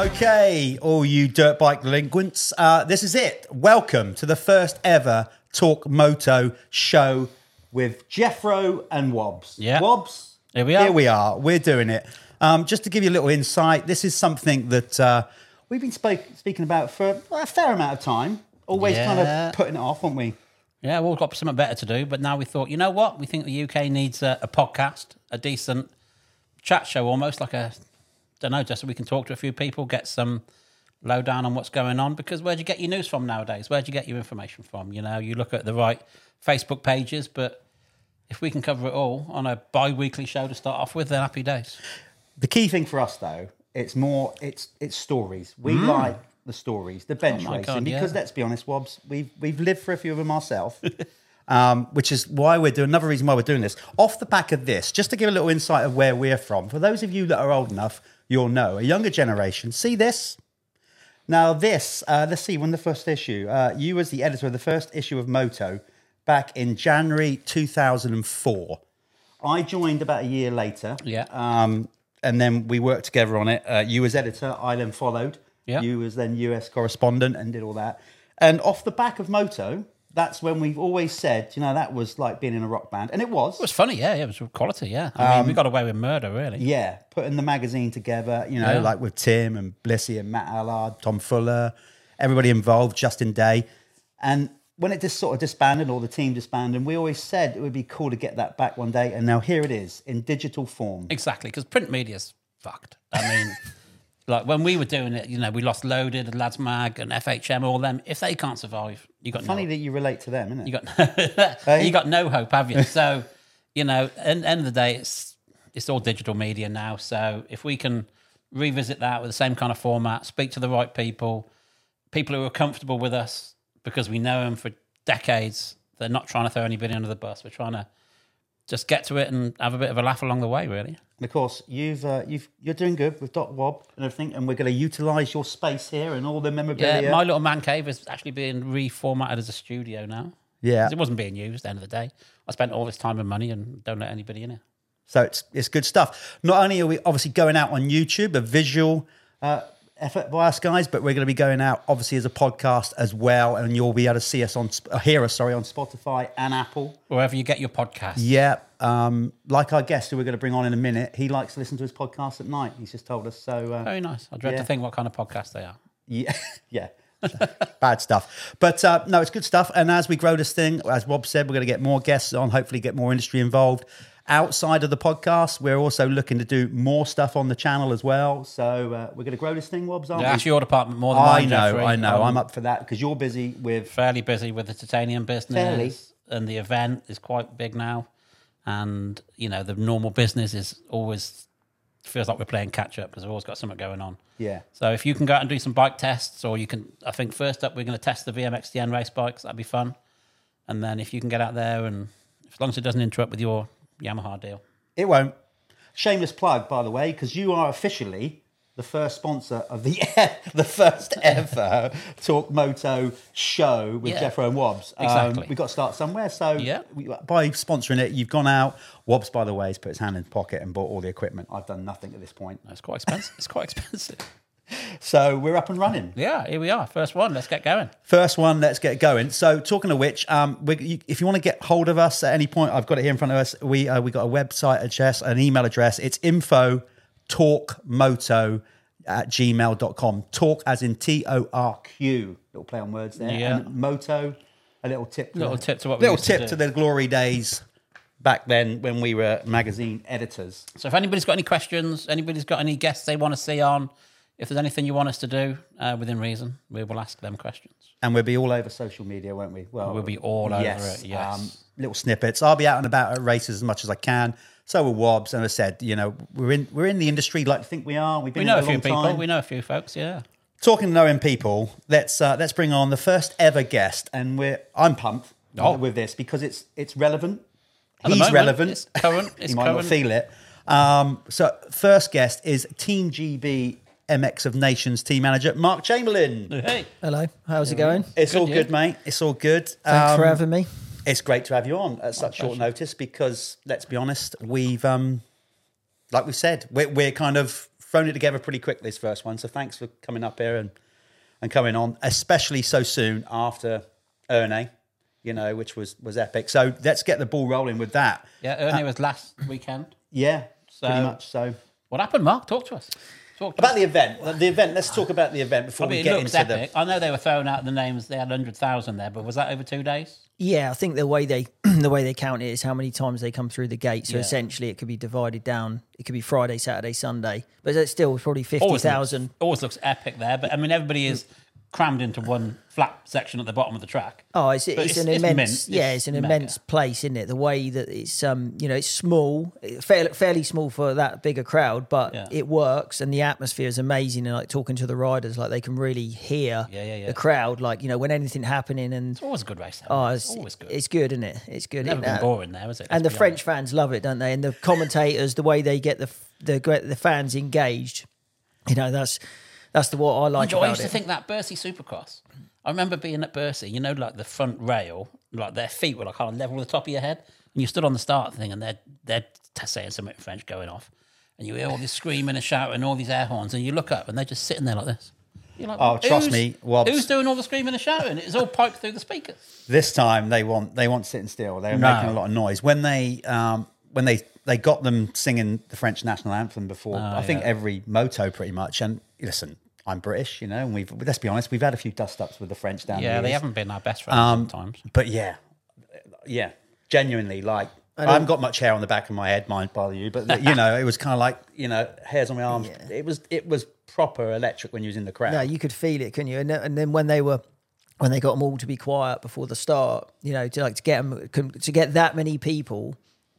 Okay, all you dirt bike delinquents, uh, this is it. Welcome to the first ever Torq Moto show with Jeffro and Wobbs. Yeah. Wobbs, Here we are. Here we are. We're doing it. Um, just to give you a little insight, this is something that uh, we've been spoke, speaking about for a fair amount of time. Always kind of putting it off, haven't we? Yeah, we've got something better to do, but now we thought, you know what? We think the UK needs a, a podcast, a decent chat show, almost like a, don't know, just so we can talk to a few people, get some lowdown on what's going on. Because where do you get your news from nowadays? Where do you get your information from? You know, you look at the right Facebook pages, but if we can cover it all on a bi-weekly show to start off with, then happy days. The key thing for us, though, it's more it's it's stories. We like the stories, the bench Mm. Oh racing, God, yeah. because let's be honest, Wobbs, we've we've lived for a few of them ourselves. Um, which is why we're doing another reason why we're doing this. Off the back of this, just to give a little insight of where we're from. For those of you that are old enough, you'll know a younger generation. See this? Now, this, uh, let's see, when the first issue, uh, you was the editor of the first issue of Moto back in January 2004. I joined about a year later. Yeah. Um, and then we worked together on it. Uh, you as editor, I then followed. Yeah. You was then US correspondent and did all that. And off the back of Moto, that's when we've always said, you know, that was like being in a rock band. And it was. It was funny, yeah, yeah, it was quality, yeah. I mean, um, we got away with murder, really. Yeah, putting the magazine together, you know, Yeah. like with Tim and Blissy and Matt Allard, Tom Fuller, everybody involved, Justin Day. And when it just sort of disbanded or the team disbanded, and we always said it would be cool to get that back one day. And now here it is in digital form. Exactly, because print media's fucked. I mean, like when we were doing it, you know, we lost Loaded, Lads Mag, and FHM, all them. If they can't survive, you got Funny no, that you relate to them, isn't it? you got eh? you got no hope, have you? So, you know, end of the day, it's it's all digital media now. So if we can revisit that with the same kind of format, speak to the right people, people who are comfortable with us because we know them for decades. They're not trying to throw anybody under the bus. We're trying to just get to it and have a bit of a laugh along the way, really. And of course, you've uh, you've you're doing good with DocWob and everything, and we're going to utilise your space here and all the memorabilia. Yeah, my little man cave is actually being reformatted as a studio now. Yeah. 'Cause It wasn't being used at the end of the day. I spent all this time and money and don't let anybody in it. So it's it's good stuff. Not only are we obviously going out on YouTube, a visual uh, effort by us guys, but we're going to be going out obviously as a podcast as well, and you'll be able to see us on uh, hear us sorry on Spotify and Apple. Wherever you get your podcast. Yeah, um, like our guest who we're going to bring on in a minute, he likes to listen to his podcast at night. He's just told us so. Uh, Very nice. I dread Yeah. to think what kind of podcast they are. Yeah, yeah. Bad stuff. But uh, no, it's good stuff. And as we grow this thing, as Rob said, we're going to get more guests on, hopefully get more industry involved. Outside of the podcast, we're also looking to do more stuff on the channel as well. So uh, we're going to grow this thing, Wobbs, aren't Yeah, we? that's your department more than I mine. know, Jeffrey. I know. Um, I'm up for that because you're busy with. fairly busy with the titanium business. Fairly. And the event is quite big now. And, you know, the normal business is always feels like we're playing catch up because we've always got something going on. Yeah. So if you can go out and do some bike tests, or you can, I think first up we're going to test the VMXDN race bikes. That'd be fun. And then if you can get out there and as long as it doesn't interrupt with your Yamaha deal, It won't. Shameless plug, by the way, because you are officially the first sponsor of the the first ever Torq Moto show with Yeah. Jeffro and Wobbs. Um, Exactly. we've got to start somewhere. So Yeah. we, by sponsoring it, you've gone out. Wobbs, by the way, has put his hand in his pocket and bought all the equipment. I've done nothing at this point. it's quite expensive. it's quite expensive. So we're up and running. Yeah, here we are. First one. Let's get going. First one, let's get going. So, talking of which, um, we, you, if you want to get hold of us at any point, I've got it here in front of us. We uh, we got a website address, an email address. It's info torqmoto at gmail.com. Talk as in T O R Q. Little play on words there. Yeah. And moto, a little tip. Little to, tip to what little to tip do. to the glory days back then when we were magazine editors. So if anybody's got any questions, anybody's got any guests they want to see on, if there's anything you want us to do uh, within reason, we will ask them questions. And we'll be all over social media, won't we? Well, We'll be all over yes, it, yes. Um, little snippets. I'll be out and about at races as much as I can. So will Wobbs. And I said, you know, we're in we're in the industry like to think we are. We've been We know in a few long people. time. We know a few folks. Yeah. Talking to knowing people, let's uh, let's bring on the first ever guest, and we're I'm pumped Oh. with this because it's it's relevant. At He's moment, relevant. it's current, it's he might not current. feel it. Um, so first guest is Team GB MX of Nations team manager Mark Chamberlain. Hey. Hello, how's it going? It's all yeah. good, mate. It's all good. Thanks for Um, having me. It's great to have you on at such short notice because let's be honest, we've um, like we said, we're, we're kind of thrown it together pretty quick this first one. So thanks for coming up here and and coming on, especially so soon after Ernée, you know, which was was epic. So let's get the ball rolling with that. Yeah, Ernée was last weekend. Yeah, pretty So- much. So What happened, Mark? Talk to us. Talk about the event, the event. Let's talk about the event before I mean, we get into epic. I know they were throwing out the names. They had hundred thousand there, but was that over two days? Yeah, I think the way they the way they count it is how many times they come through the gate. So Yeah. essentially, it could be divided down. It could be Friday, Saturday, Sunday, but it's still probably fifty Always always looks epic there. But I mean, everybody is crammed into one flat section at the bottom of the track. Oh, it's, But it's, an it's- it's immense, yeah, It's it's an mega. immense place, isn't it? The way that it's, um, you know, it's small, fairly, fairly small for that bigger crowd, but Yeah. it works, and the atmosphere is amazing. And like talking to the riders, like they can really hear Yeah, yeah, the crowd, like you know, when anything happening, and It's always a good race. though. oh, it's it's, always good. it's good, isn't it? It's good. Never It- been uh, boring there, is it? and the Let's French honest. fans love it, don't they? And the commentators, the way they get the the the fans engaged, you know, that's that's the what I like I used it. to think that Bercy Supercross. I remember being at Bercy, you know, like the front rail, like their feet were like kind of level with the top of your head. And you stood on the start thing and they're, they're saying something in French going off. And you hear all this screaming and shouting, and all these air horns. And you look up and they're just sitting there like this. You're like, Oh, trust me, Wobbs." Who's doing all the screaming and shouting? It's all piped through the speakers. this time they want they want sitting still. They're No. making a lot of noise when they um, when they they got them singing the French national anthem before. I think Oh, yeah. every moto pretty much. And listen, I'm British, you know, and we've let's be honest, we've had a few dust ups with the French down there. Yeah, the they haven't been our best friends Um, sometimes. But yeah, yeah, genuinely, like I, haven't got much hair on the back of my head, mind bother you, but you know, it was kind of like you know, hairs on my arms. It was it was proper electric when you was in the crowd. No, you could feel it, couldn't you? And and then when they were when they got them all to be quiet before the start, you know, to like to get them to get that many people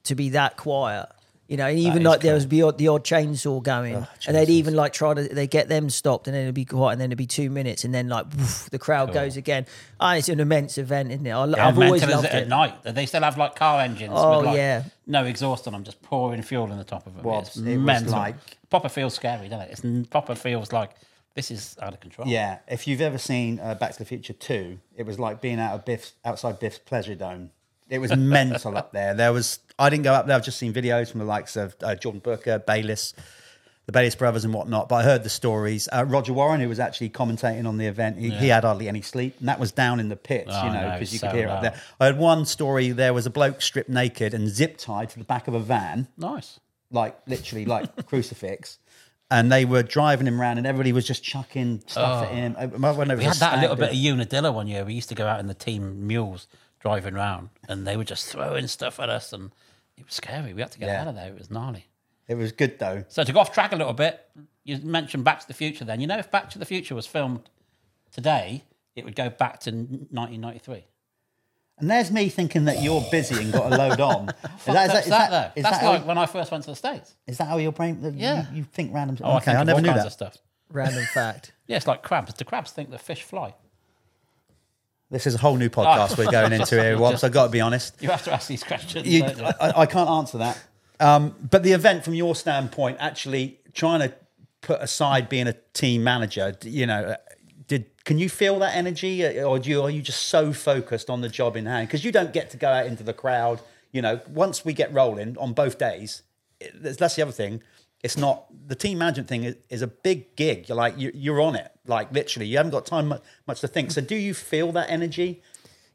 to be that quiet. You know, and even like there was the odd, the odd chainsaw going, and they'd even like try to they get them stopped, and then it'd be quiet, and then it'd be two minutes, and then like woof, the crowd goes again. And it's an immense event, isn't it? I, How I've always mental loved it at night? They still have like car engines? Oh, with, like, yeah. No exhaust on them, just pouring fuel in the top of them. Well, it's it was mental. like- proper feels scary, doesn't it? It's n- proper feels like this is out of control. Yeah, if you've ever seen uh, Back to the Future 2, it was like being out of Biff's, outside Biff's Pleasure Dome. It was mental up there. There was, I didn't go up there, I've just seen videos from the likes of uh, Jordan Booker, Bayliss, the Bayliss brothers and whatnot, but I heard the stories. Uh, Roger Warren, who was actually commentating on the event, he, he had hardly any sleep, and that was down in the pits, Oh, you know, no, because you so could hear it up there. I had one story, there was a bloke stripped naked and zip tied to the back of a van Nice. like literally like crucifix. And they were driving him around, and everybody was just chucking stuff at him. Uh, when there Oh. We had that a little bit of Unadilla one year. We used to go out in the team mules driving around, and they were just throwing stuff at us, and it was scary. We had to get Yeah. out of there. It was gnarly. It was good though. So to go off track a little bit, you mentioned Back to the Future. Then you know if Back to the Future was filmed today, it would go back to 1993. And there's me thinking that you're busy and got a load on. Is What's that, though? is That's that how- like when I first went to the States. is that how your brain? that Yeah. You, you think random. Oh, I okay, think I of never all knew kinds that. of stuff. Random fact. Yeah, it's like crabs. Do crabs think that fish fly? This is a whole new podcast we're going into here, Wobbs. I've got to be honest. You have to ask these questions. You, you? I, I can't answer that. Um, but the event, from your standpoint, actually trying to put aside being a team manager, you know, uh, did can you feel that energy, uh, or do you, are you just so focused on the job in hand? Because you don't get to go out into the crowd. You know, once we get rolling on both days, that's the other thing. It's not the team management thing is, is a big gig. You're like you, you're on it, like literally. You haven't got time mu- much to think. So, do you feel that energy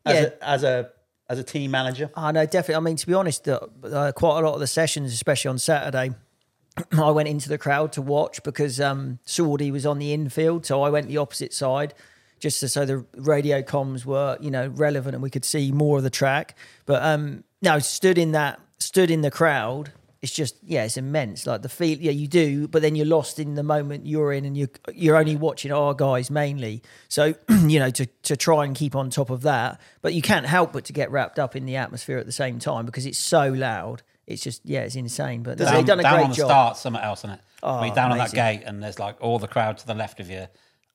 as Yeah. a, as a as a team manager? Oh, know definitely. I mean, to be honest, uh, uh, quite a lot of the sessions, especially on Saturday, I went into the crowd to watch because um, Saudi was on the infield, so I went the opposite side, just so the radio comms were, you know, relevant and we could see more of the track. But um, no, stood in that, stood in the crowd. It's just yeah, it's immense. Like the feel, yeah, you do, but then you're lost in the moment you're in, and you're you're only watching our guys mainly. So you know to to try and keep on top of that, but you can't help but to get wrapped up in the atmosphere at the same time because it's so loud. It's just yeah, it's insane. But down, they've done a down great on the job. start, something else in it. Oh, I mean, down on that gate, and there's like all the crowd to the left of you.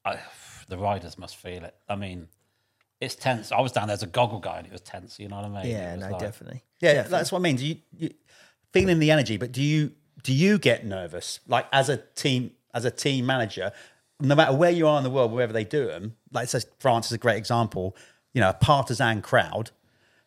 I, the riders must feel it. I mean, it's tense. I was down there as a goggle guy, and it was tense. You know what I mean? Yeah, no, like- definitely. Yeah, Definitely. that's what I mean. Do you, you feeling the energy, but do you do you get nervous like as a team as a team manager, no matter where you are in the world, wherever they do them? Like says France is a great example. You know, a partisan crowd.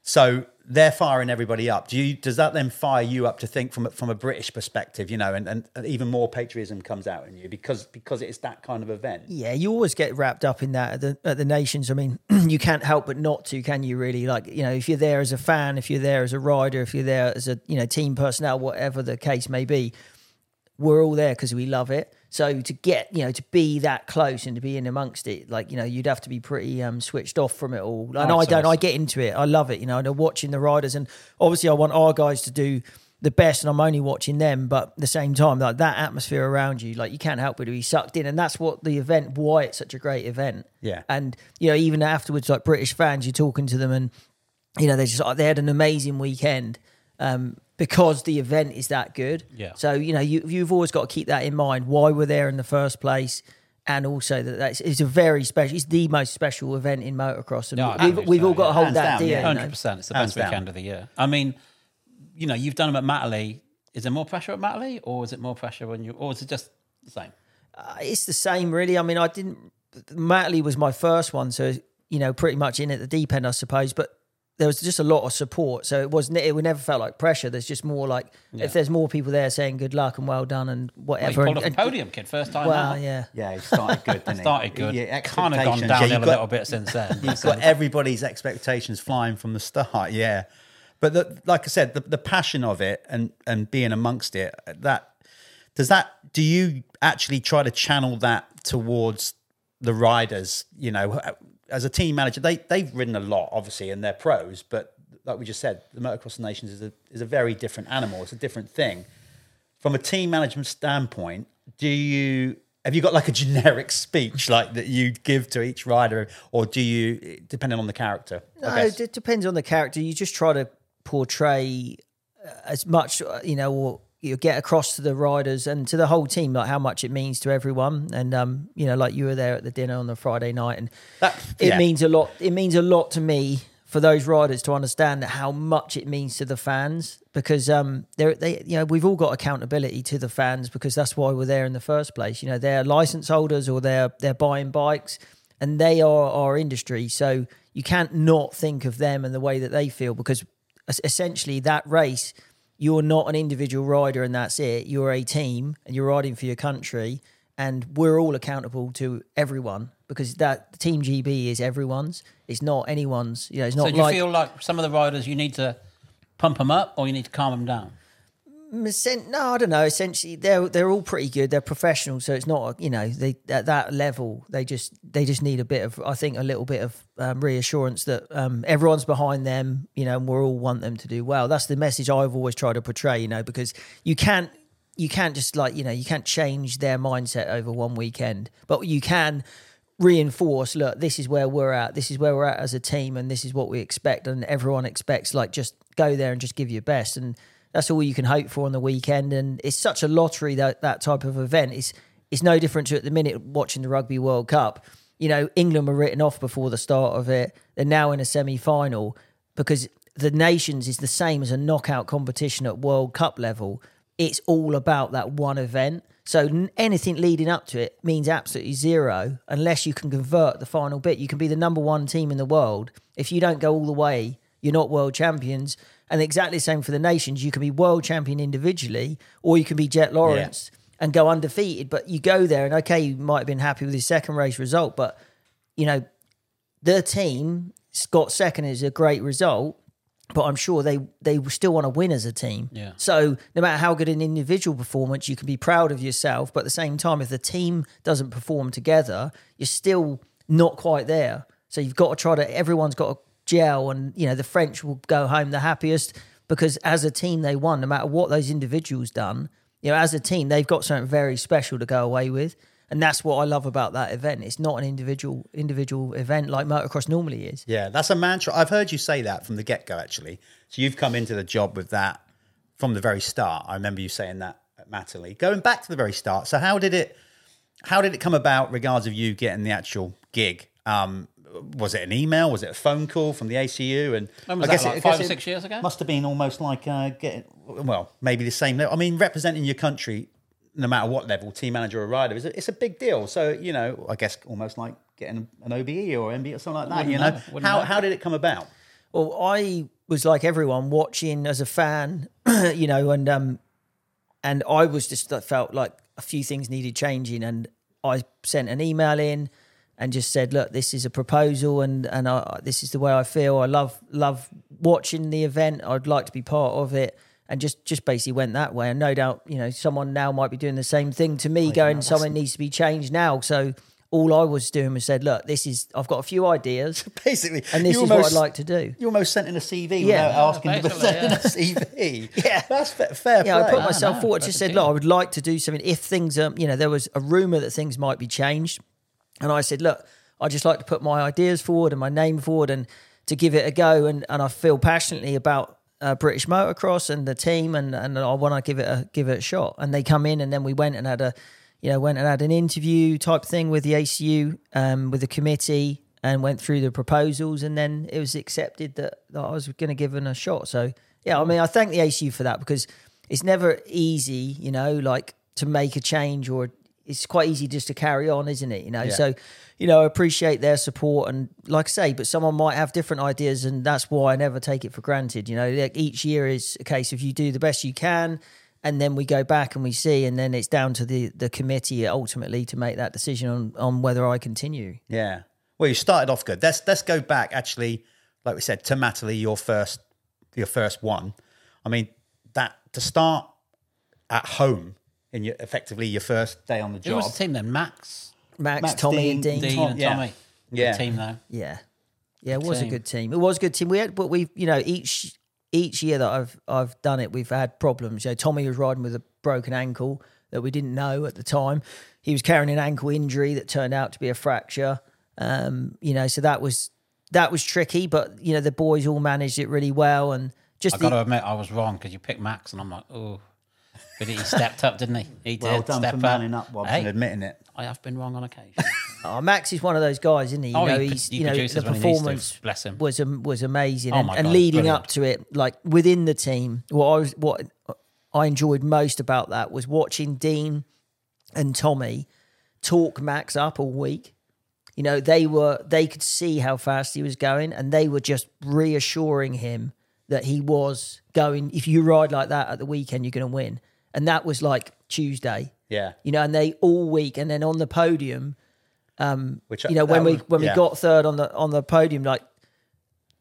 So they're firing everybody up. Do you does that then fire you up to think from a- from a British perspective, you know, and, and, and even more patriotism comes out in you because because it's that kind of event. Yeah, you always get wrapped up in that at the, at the nations. I mean, you can't help but not to, can you? Really, like you know, if you're there as a fan, if you're there as a rider, if you're there as a you know team personnel, whatever the case may be, we're all there because we love it. So to get you know to be that close and to be in amongst it, like you know, you'd have to be pretty um, switched off from it all. And I don't. I get into it. I love it. You know, and watching the riders, and obviously I want our guys to do the best, and I'm only watching them. But at the same time, like that atmosphere around you, like you can't help but to be sucked in, and that's what the event. Why it's such a great event. Yeah. And you know, even afterwards, like British fans, you're talking to them, and you know, they just they had an amazing weekend um, because the event is that good. Yeah. So you know, you you've always got to keep that in mind. Why we're there in the first place. And also that that's, it's a very special. It's the most special event in motocross, and No, we've, we've all got to hold Hands that down, dear. yeah. you know? Hundred percent. It's the Hands best weekend down. of the year. I mean, you know, you've done them at Matterley. Is there more pressure at Matterley, or is it more pressure when you, or is it just the same? Uh, it's the same, really. I mean, I didn't. Matterley was my first one, so you know, pretty much in at the deep end, I suppose. But there was just a lot of support, so it wasn't. It never felt like pressure. There's just more like if there's more people there saying good luck and well done and Well, you whatever. pulled off and- a and- podium, kid, first time. well, out. yeah. Yeah, he started good. Didn't he? started good. Yeah, kind of gone expectations. Yeah, downhill you've a got- little bit since then. You've got everybody's expectations flying from the start. Yeah, but the, like I said, the, the passion of it and and being amongst it that does that. Do you actually try to channel that towards the riders? You know, as a team manager, they they've ridden a lot, obviously, and they're pros. But like we just said, the motocross nations is a is a very different animal. It's a different thing. From a team management standpoint, do you have you got like a generic speech like that you give to each rider, or do you depending on the character? No, it depends on the character. You just try to portray as much, you know, or you get across to the riders and to the whole team, like how much it means to everyone. And um, you know, like you were there at the dinner on the Friday night, and That- it yeah. means a lot. It means a lot to me for those riders to understand how much it means to the fans because um, they're, they, you know, we've all got accountability to the fans because that's why we're there in the first place. You know, they're license holders or they're they're buying bikes, and they are our industry. So you can't not think of them and the way that they feel because essentially that race you're not an individual rider and that's it you're a team and you're riding for your country and we're all accountable to everyone because that team gb is everyone's it's not anyone's you know it's So not do you like feel like some of the riders you need to pump them up, or you need to calm them down? No, I don't know. Essentially, they're they're all pretty good. They're professional, so it's not you know they at that level. They just they just need a bit of I think a little bit of um, reassurance that um, everyone's behind them. You know, and we all want them to do well. That's the message I've always tried to portray. You know, because you can't you can't just like you know you can't change their mindset over one weekend, but you can reinforce look this is where we're at this is where we're at as a team and this is what we expect and everyone expects like just go there and just give your best and that's all you can hope for on the weekend and it's such a lottery that that type of event is it's no different to at the minute watching the rugby world cup you know england were written off before the start of it they're now in a semi-final because the nations is the same as a knockout competition at world cup level it's all about that one event so anything leading up to it means absolutely zero unless you can convert the final bit. You can be the number one team in the world. If you don't go all the way, you're not world champions. And exactly the same for the nations. You can be world champion individually, or you can be Jet Lawrence and go undefeated. But you go there, and okay, you might have been happy with his second race result, but you know the team got second is a great result, but I'm sure they they still want to win as a team. Yeah. So no matter how good an individual performance, you can be proud of yourself, but at the same time, if the team doesn't perform together, you're still not quite there. So you've got to try to. Everyone's got to gel, and you know the French will go home the happiest because as a team they won. No matter what those individuals done, you know, as a team they've got something very special to go away with. And that's what I love about that event. It's not an individual individual event like motocross normally is. Yeah, that's a mantra. I've heard you say that from the get go, actually. So you've come into the job with that from the very start. I remember you saying that at Matterley. Going back to the very start. So how did it? How did it come about? Regards of you getting the actual gig. Um, was it an email? Was it a phone call from the ACU? And When was I that, guess like I five guess or it six years ago? Must have been almost like uh, getting well, maybe the same. level. I mean, representing your country, no matter what level, team manager or rider, is a, it's a big deal. So you know, I guess almost like getting an OBE or MBE or something like that. Wouldn't You know, know, how know. how did it come about? Well, I was like everyone watching as a fan, you know, and um, and I was just I felt like a few things needed changing, and I sent an email in and just said, look, this is a proposal, and and I, this is the way I feel. I love love watching the event. I'd like to be part of it. And just, just basically went that way, and no doubt, you know, someone now might be doing the same thing to me, going, something needs to be changed now. So all I was doing was said, look, this is, I've got a few ideas, Basically, and this you is almost, what I'd like to do. You almost sent in a CV Yeah. without asking to basically, send in a CV. Yeah. that's fair, fair Yeah, I put myself no, forward. that's Just said, deal. look, I would like to do something. If things, um, you know, there was a rumor that things might be changed, and I said, look, I just like to put my ideas forward and my name forward, and to give it a go. And and I feel passionately about uh, British motocross and the team, and and I want to give it a give it a shot. And they come in, and then we went and had a, you know, went and had an interview type thing with the ACU, um, with the committee. And went through the proposals, and then it was accepted that, that I was going to give it a shot. So, yeah, I mean, I thank the ACU for that because it's never easy, you know, like to make a change or it's quite easy just to carry on, isn't it? You know, so you know, I appreciate their support and like I say, but someone might have different ideas, and that's why I never take it for granted. You know, like each year is a case of you do the best you can, and then we go back and we see, and then it's down to the the committee ultimately to make that decision on on whether I continue. Yeah. Well, you started off good. Let's let's go back. Actually, like we said, to Matterley, your first your first one. I mean, that to start at home in your effectively your first day on the Who job. was the team then? Max, Max, Max, Tommy, and Dean, Dean. Dean, Tom- and yeah. Tommy. Good Yeah. team though. Yeah, yeah, it was a good team. It was a good team. We had, but we've you know, each each year that I've I've done it, we've had problems. You know, Tommy was riding with a broken ankle that we didn't know at the time. He was carrying an ankle injury that turned out to be a fracture. Um, you know, so that was that was tricky, but you know, the boys all managed it really well, and just I the, got to admit, I was wrong because you picked Max, and I'm like, oh, but he stepped up, didn't he? He well did done step for manning up, Wobbs, Hey, and admitting it. I have been wrong on occasion. Oh, Max is one of those guys, isn't he? You Oh, know, he- he's he you know produces the when he needs to, performance bless him. was am- was amazing, Oh and, my and God, leading brilliant. up to it, like within the team, what I was what I enjoyed most about that was watching Dean and Tommy talk Max up all week. You know, they were they could see how fast he was going, and they were just reassuring him that he was going. If you ride like that at the weekend, you're going to win, and that was like Tuesday Yeah. you know, and they all week, and then on the podium, um, Which you know, when we when yeah. we got third on the on the podium, like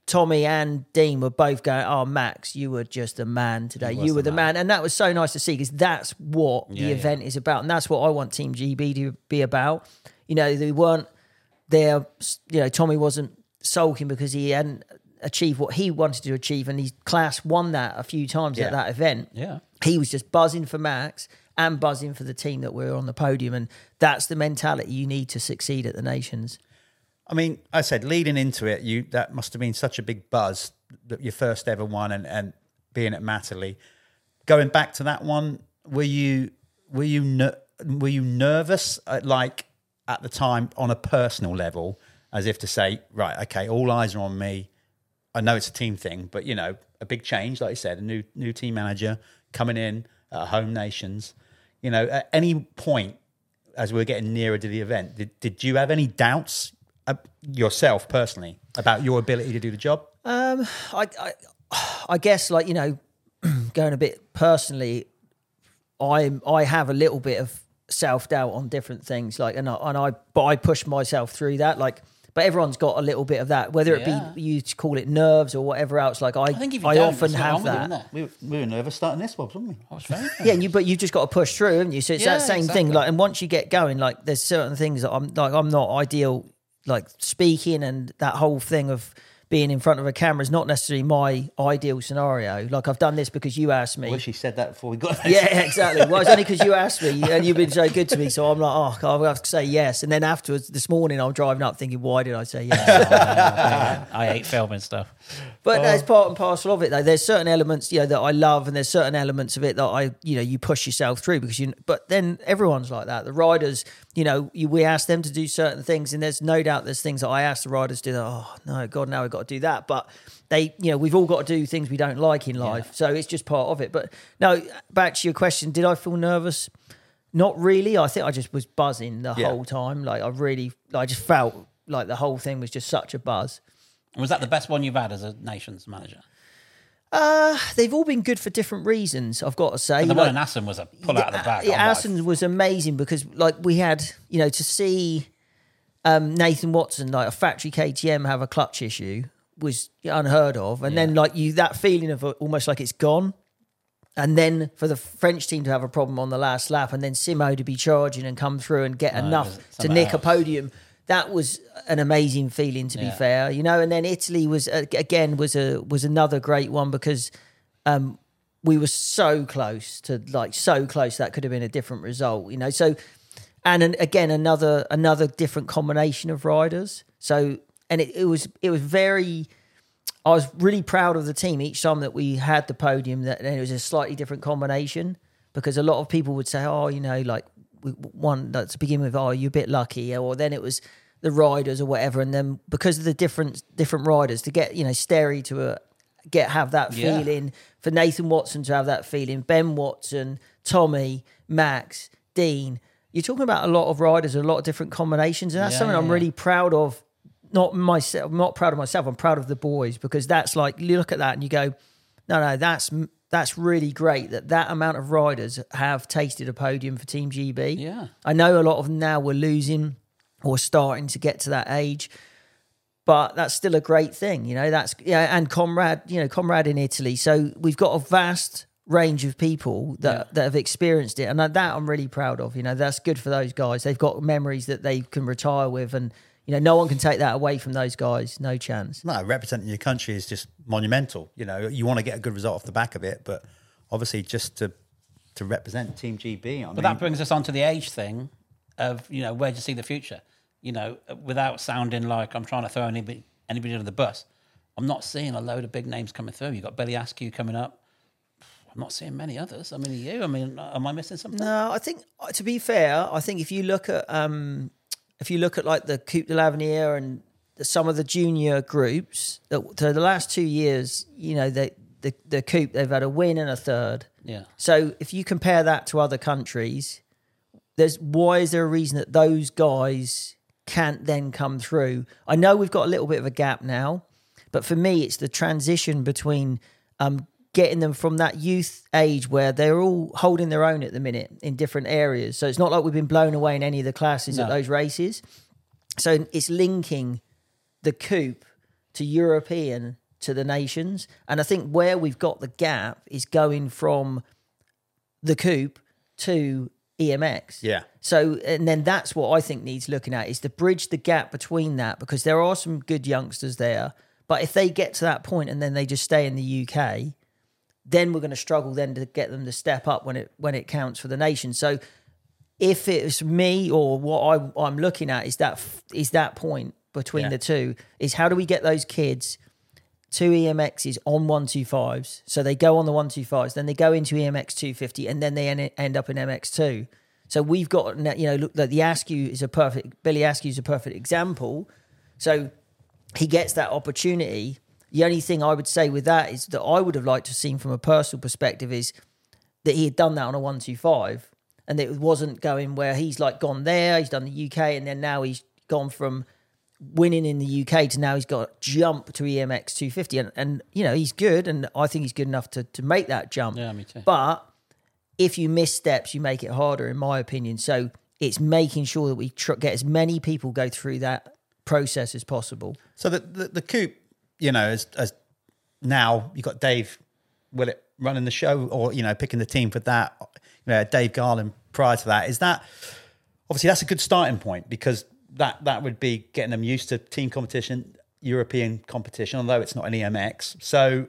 Tommy and Dean were both going, "Oh, Max, you were just a man today. You were the the man. and that was so nice to see because that's what Yeah, the yeah. event is about, and that's what I want Team GB to be about. You know, they weren't there. You know, Tommy wasn't sulking because he hadn't achieved what he wanted to achieve, and his class won that a few times Yeah. at that event yeah. he was just buzzing for Max and buzzing for the team that were on the podium. And that's the mentality you need to succeed at the nations. I mean, I said leading into it, you that must have been such a big buzz that your first ever one, and, and being at Matterley. Going back to that one, were you were you ner- were you nervous, uh, like at the time, on a personal level, as if to say, right, okay, all eyes are on me. I know it's a team thing, but you know, a big change, like I said, a new new team manager coming in at home nations. You know, at any point as we were getting nearer to the event, did, did you have any doubts uh, yourself personally about your ability to do the job? I, I, I guess, like, you know, going a bit personally, I, I have a little bit of self doubt on different things. Like, and I, and I, but I push myself through that. Like, but everyone's got a little bit of that, whether it Yeah. be you to call it nerves or whatever else. Like, I, I think if you I don't, often there's have that. doing that. We were, we were nervous starting this, Wobbs, weren't we? Oh, I was very Yeah, and you but you've just got to push through, haven't you? So it's Yeah, that same exactly. thing. Like, and once you get going, like, there's certain things that I'm like, I'm not ideal. Like speaking and that whole thing of being in front of a camera is not necessarily my ideal scenario. Like, I've done this because you asked me. I wish he said that before we got there. Yeah, exactly. Well, it's only because you asked me and you've been so good to me. So I'm like, oh, I'll have to say yes. And then afterwards, this morning, I'm driving up thinking, why did I say yes? I hate filming stuff. But oh. that's part and parcel of it, though. There's certain elements, you know, that I love, and there's certain elements of it that I, you know, you push yourself through because you. But then everyone's like that. The riders, you know, you, we ask them to do certain things, and there's no doubt there's things that I ask the riders to do. That, oh no, God, now I've got to do that. But they, you know, we've all got to do things we don't like in life, so it's just part of it. But no, back to your question, did I feel nervous? Not really. I think I just was buzzing the Yeah. whole time. Like I really, I just felt like the whole thing was just such a buzz. Was that the best one you've had as a nations manager? Uh, they've all been good for different reasons. I've got to say. The Like- one in Assen was a pull out of the bag. Yeah, Assen was amazing because like we had, you know, to see um, Nathan Watson like a factory KTM have a clutch issue was unheard of, and then like you that feeling of uh, almost like it's gone, and then for the French team to have a problem on the last lap, and then Simo to be charging and come through and get enough to nick a podium. That was an amazing feeling, to be fair, you know. And then Italy was uh, again was a was another great one because um, we were so close to like so close that could have been a different result, you know. So, and an, again another another different combination of riders. So, and it, it was it was very. I was really proud of the team each time that we had the podium. That and it was a slightly different combination because a lot of people would say, "Oh, you know, like one like, to begin with, oh, you're a bit lucky," or then it was the riders or whatever, and then because of the different different riders to get you know Sterry to a, get have that Yeah. feeling for Nathan Watson to have that feeling, Ben Watson, Tommy, Max, Dean. You're talking about a lot of riders, a lot of different combinations, and that's Yeah, something yeah, I'm really proud of. Not myself, I'm not proud of myself. I'm proud of the boys because that's like you look at that and you go, no, no, that's that's really great that that amount of riders have tasted a podium for Team GB. Yeah. I know a lot of them now were losing or starting to get to that age, but that's still a great thing, you know. That's yeah, and Conrad, you know, Conrad in Italy. So we've got a vast range of people that Yeah. that have experienced it, and that I'm really proud of. You know, that's good for those guys. They've got memories that they can retire with, and you know, no one can take that away from those guys. No chance. No, representing your country is just monumental. You know, you want to get a good result off the back of it, but obviously just to to represent Team GB. I But mean, that brings us on to the age thing of, you know, where do you see the future? You know, without sounding like I'm trying to throw anybody, anybody under the bus, I'm not seeing a load of big names coming through. You've got Billy Askew coming up. I'm not seeing many others. I mean, are you? I mean, am I missing something? No, I think uh, to be fair, I think if you look at um, if you look at like the Coupe de l'Avenir and the, some of the junior groups, that the last two years, you know, they, the the Coupe they've had a win and a third. Yeah. So if you compare that to other countries, there's why is there a reason that those guys can't then come through? I know we've got a little bit of a gap now, but for me, it's the transition between um, getting them from that youth age where they're all holding their own at the minute in different areas. So it's not like we've been blown away in any of the classes at those races. So it's linking the coupe to European to the nations. And I think where we've got the gap is going from the coupe to EMX. Yeah. So and then that's what I think needs looking at is to bridge the gap between that because there are some good youngsters there. But if they get to that point and then they just stay in the UK, then we're going to struggle then to get them to step up when it when it counts for the nation. So if it's me or what I, I'm looking at is that is that point between Yeah. the two is how do we get those kids two EMXs on 125s so they go on the 125s then they go into EMX 250 and then they en- end up in MX2 so we've got you know look the the Askew is a perfect Billy Askew is a perfect example so he gets that opportunity the only thing I would say with that is that I would have liked to have seen from a personal perspective is that he had done that on a 125 and it wasn't going where he's like gone there, he's done the UK, and then now he's gone from winning in the UK to now he's got to jump to EMX 250. And, and you know, he's good, and I think he's good enough to, to make that jump. Yeah, me too. But if you miss steps, you make it harder, in my opinion. So it's making sure that we tr- get as many people go through that process as possible. So the the, the coupe, you know, as as now you've got Dave Willett running the show, or you know, picking the team for that. You know, Dave Garland prior to that. Is that obviously that's a good starting point because that that would be getting them used to team competition, European competition, although it's not an EMX. So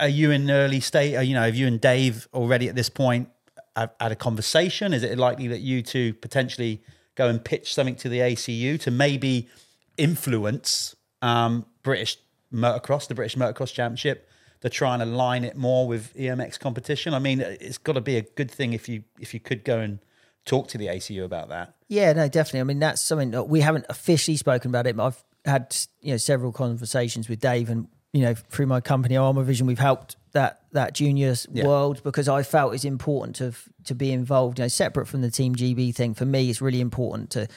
are you in early state? Are, you know, have you and Dave already at this point had a conversation? Is it likely that you two potentially go and pitch something to the ACU to maybe influence um, British motocross, the British Motocross Championship, They're trying to align it more with EMX competition? I mean, it's got to be a good thing if you if you could go and talk to the ACU about that. Yeah, no, definitely. I mean, that's something that we haven't officially spoken about it, but I've had you know several conversations with Dave, and you know through my company Armor Vision, we've helped that that juniors Yeah. world because I felt it's important to to be involved. You know, separate from the Team GB thing, for me, it's really important to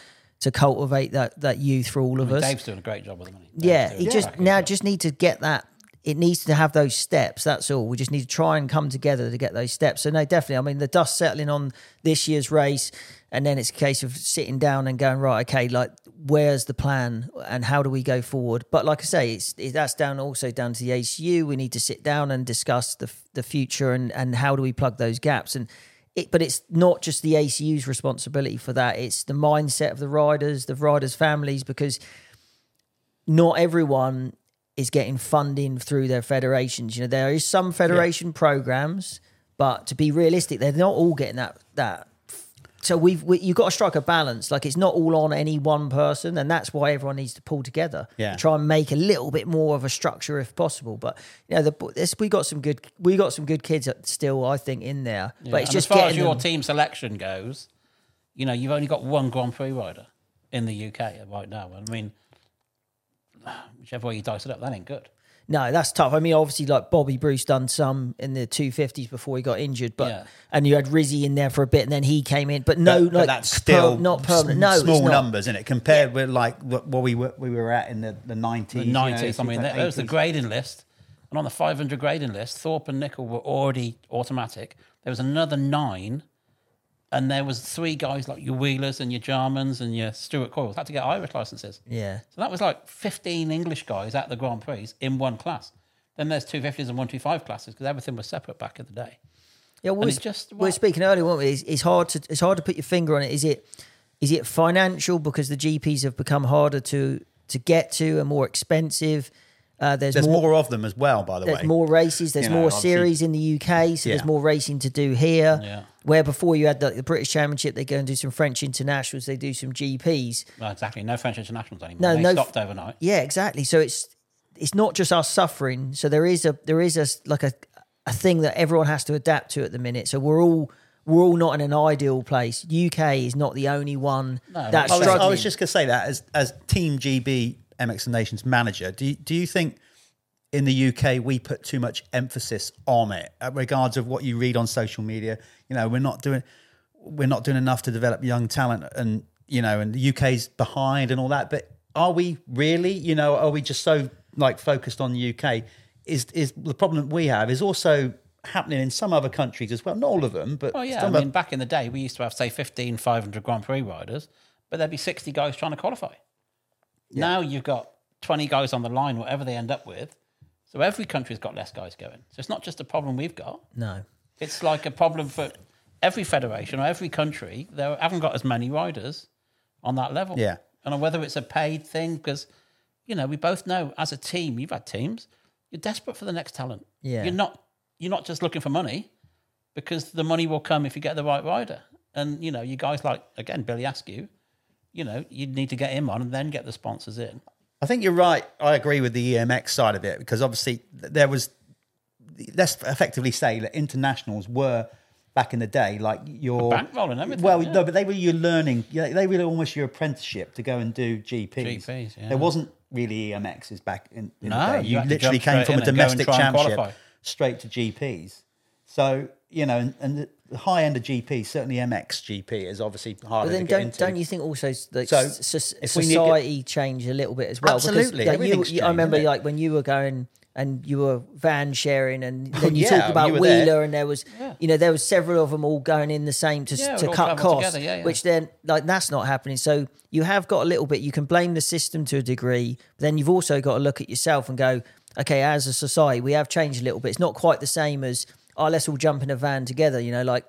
to cultivate that that youth for all of I mean, us. Dave's doing a great job with the money. Yeah, he just now just need to get that it needs to have those steps. That's all. We just need to try and come together to get those steps. So no, definitely. I mean, the dust settling on this year's race, and then it's a case of sitting down and going right. Okay, like where's the plan and how do we go forward? But like I say, it's it, that's down also down to the ACU. We need to sit down and discuss the the future and and how do we plug those gaps and. It, but it's not just the ACU's responsibility for that. It's the mindset of the riders, the riders' families, because not everyone is getting funding through their federations. You know, there is some federation programs, but to be realistic, they're not all getting that that. So we've we, you've got to strike a balance. Like it's not all on any one person, and that's why everyone needs to pull together. Yeah. try and make a little bit more of a structure if possible. But you know, the, this, we got some good we got some good kids still, I think, in there. Yeah, But it's and just as far as your them- team selection goes, you know, you've only got one Grand Prix rider in the UK right now. I mean, whichever way you dice it up, that ain't good. No, that's tough. I mean, obviously, like Bobby Bruce done some in the two fifties before he got injured, but Yeah. and you had Rizzy in there for a bit, and then he came in. But no, But- but that's still per- not permanent. sm- No, it's small not. numbers, isn't it? Compared with like what what we were we were at in the the nineties, The 90s, I mean, there was the grading list. And on the 500 grading list, Thorpe and Nicoll were already automatic. There was another nine. And there was three guys like your Wheelers and your Jarmans and your Stuart Coyles had to get Irish licenses. Yeah, So that was like 15 English guys at the Grand Prix in one class. Then there's 250s and 125 classes because everything was separate back in the day. yeah. We And were, it's just- we were speaking earlier, weren't we? It's, it's hard to it's hard to put your finger on it. Is it is it financial because the GPs have become harder to to get to and more expensive? Uh, there's, There's more more of them as well, by the There's way. There's more races. There's You know, more series in the UK, so Yeah. there's more racing to do here. Yeah. Where before you had the, the British Championship, they go and do some French internationals, they do some GPs. Well, exactly. No French internationals anymore. No, they no- stopped overnight. Yeah, exactly. So it's it's not just us suffering. So there is a there is a like a a thing that everyone has to adapt to at the minute. So we're all we're all not in an ideal place. UK is not the only one No, that's I was, struggling. I was just going to say that as as Team GB MX and Nations manager, do you, do you think in the UK we put too much emphasis on it, at regards of what you read on social media? You know, we're not doing we're not doing enough to develop young talent, and you know, and the UK's behind and all that. But are we really? You know, are we just so like focused on the UK? Is is the problem that we have is also happening in some other countries as well? Not all of them, but Well, yeah. I mean, back in the day, we used to have, say, 15 500 Grand Prix riders, but there'd be 60 guys trying to qualify. Now you've got 20 guys on the line, whatever they end up with. So every country's got less guys going. So it's not just a problem we've got. no. It's like a problem for every federation or every country. They haven't got as many riders on that level. Yeah. And whether it's a paid thing, because, you know, we both know as a team, you've had teams, you're desperate for the next talent. Yeah. You're not you're not just looking for money because the money will come if you get the right rider. And, you know, you guys like again, Billy Askew, you know, you'd need to get him on and then get the sponsors in. I think you're right. I agree with the EMX side of it because obviously there was, let's effectively say that internationals were back in the day like your bankroll and everything, Well, yeah. no, but they were your learning. yeah, They were almost your apprenticeship to go and do GPs. GPs, yeah. There wasn't really EMXs back in, in No, the day. you You, literally came from a in and go and domestic championship qualify. straight to GPs. So you know, and, and the- high end of GP, certainly MX GP, is obviously harder But then to get don't into. don't you think also like So, s- s- if we need- society change a little bit as well? Absolutely, like, you, everything's you- I changed, remember isn't it? like when you were going and you were van sharing, and then you yeah, talked about you were Wheeler, there. and there was you know there was several of them all going in the same to Yeah, to all cut costs, together, yeah, yeah. which then like that's not happening. So you have got a little bit. You can blame the system to a degree, but then you've also got to look at yourself and go, okay, as a society, we have changed a little bit. It's not quite the same as oh, let's all jump in a van together. You know, like.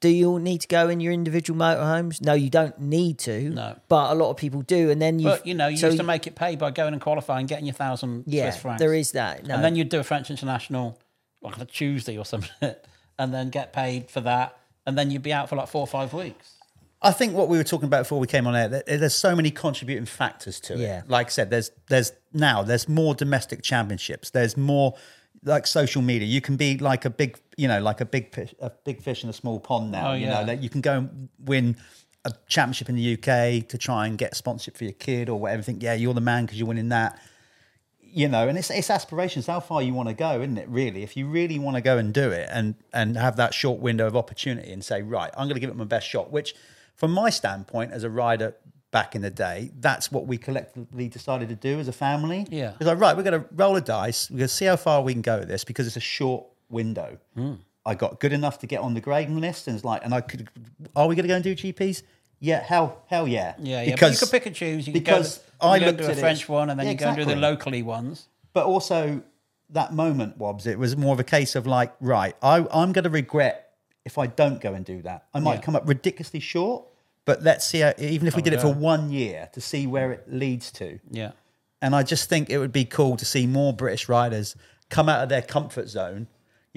Do you all need to go in your individual motorhomes? No, you don't need to. No. But a lot of people do, and then you. But you know, you so used to make it pay by going and qualifying, getting your thousand Yeah, Swiss francs. there is that. No. And then you'd do a French international like on a Tuesday or something, and then get paid for that, and then you'd be out for like four or five weeks. I think what we were talking about before we came on air, there's so many contributing factors to it. Yeah. Like I said, there's there's now there's more domestic championships. There's more like social media. You can be like a big, you know, like a big fish, a big fish in a small pond now. Oh, You yeah. know, that you can go and win a championship in the UK to try and get sponsorship for your kid or whatever. Think, yeah, you're the man because you're winning that. You know, and it's it's aspirations, how far you want to go, isn't it? Really, if you really want to go and do it, and and have that short window of opportunity, and say, right, I'm going to give it my best shot. Which, from my standpoint as a rider, back in the day, that's what we collectively decided to do as a family. Yeah. It's like, right, we're going to roll a dice. We're going to see how far we can go with this because it's a short window. Hmm. I got good enough to get on the grading list, and it's like, and I could, are we going to go and do GPs? Yeah, hell, hell yeah. Yeah, yeah. but you could pick and choose. You go, because you I go looked do a at it French as- one, and then Yeah, you go and do the locally ones. but also that moment, Wobbs, it was more of a case of like, right, I, I'm going to regret if I don't go and do that. I might Yeah. come up ridiculously short, but let's see, how, even if we did it for one year to see where it leads to. Yeah. And I just think it would be cool to see more British riders come out of their comfort zone,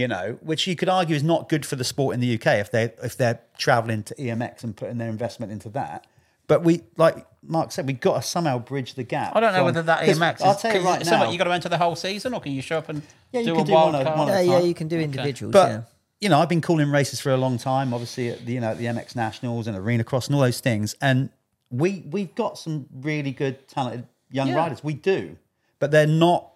you know, which you could argue is not good for the sport in the UK if they if they're traveling to EMX and putting their investment into that. But we, like Mark said, we've got to somehow bridge the gap. I don't know from- whether that 'cause EMX is. I'll tell you 'cause right it's something now. You got to enter the whole season, or can you show up and Yeah, you do can a do wild one at- card? one Yeah, yeah, you can do individuals. But yeah. you know, I've been calling races for a long time. Obviously, at the, you know, at the MX Nationals and Arena Cross and all those things. And we we've got some really good, talented young Yeah. riders. We do, but they're not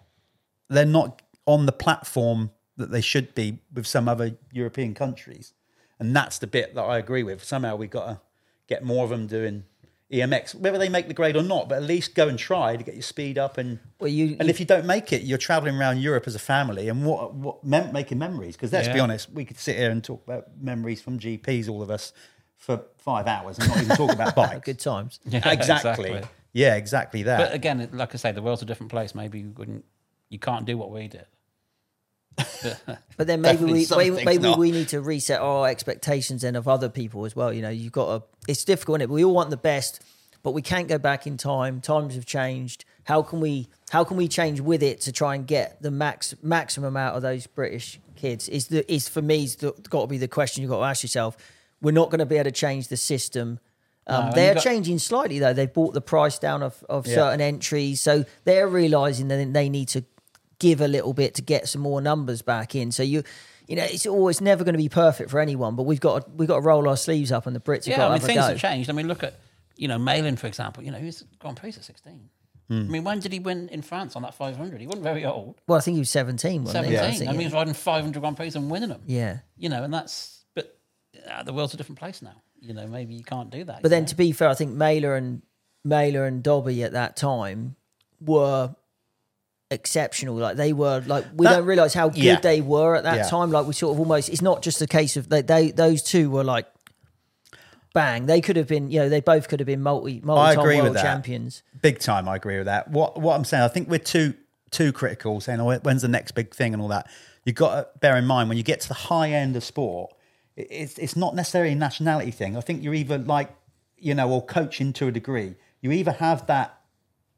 they're not on the platform that they should be with some other European countries. And that's the bit that I agree with. Somehow we've got to get more of them doing EMX, whether they make the grade or not. But at least go and try to get your speed up and. Well, you- and if you don't make it, you're traveling around Europe as a family, and what what mem- making memories? Because let's be honest, we could sit here and talk about memories from GPs, all of us, for five hours, and not even talk about bikes. Good times. Yeah, exactly. Yeah, exactly that. But again, like I say, the world's a different place. Maybe you wouldn't, you can't do what we did. But then maybe we maybe, maybe we need to reset our expectations then of other people as well. You know, you've got to. It's difficult. is it? We all want the best, but we can't go back in time. Times have changed. How can we? How can we change with it to try and get the max maximum out of those British kids? Is the is for me the, got to be the question you've got to ask yourself. We're not going to be able to change the system. Um, and they're got- changing slightly though. They've brought the price down of, of Yeah. certain entries, so they're realizing that they need to give a little bit to get some more numbers back in. So you, you know, it's always never going to be perfect for anyone, but we've got to, we've got to roll our sleeves up, and the Brits have Yeah, got I mean, to things have have changed. I mean, look at, you know, Malin, for example. You know, he's Grand Prix at 16. I mean, when did he win in France on that 500? He wasn't very old. Well, I think he was seventeen. Wasn't 17. he? I I, think, mean, he was riding 500 Grand Prix and winning them. yeah. You know, and that's, but uh, the world's a different place now. You know, maybe you can't do that. But then, know? to be fair, I think Mailer and Mailer and Dobby at that time were exceptional. Like they were, like we That- don't realize how good yeah. they were at that Yeah. time. Like we sort of almost. It's not just a case of they, they those two were like. Bang! They could have been, you know, they both could have been multi multi agree world champions. Big time, I agree with that. What what I'm saying, I think we're too too critical, saying oh, when's the next big thing and all that. You've got to bear in mind when you get to the high end of sport, it's it's not necessarily a nationality thing. I think you're either like, you know, or coaching to a degree. You either have that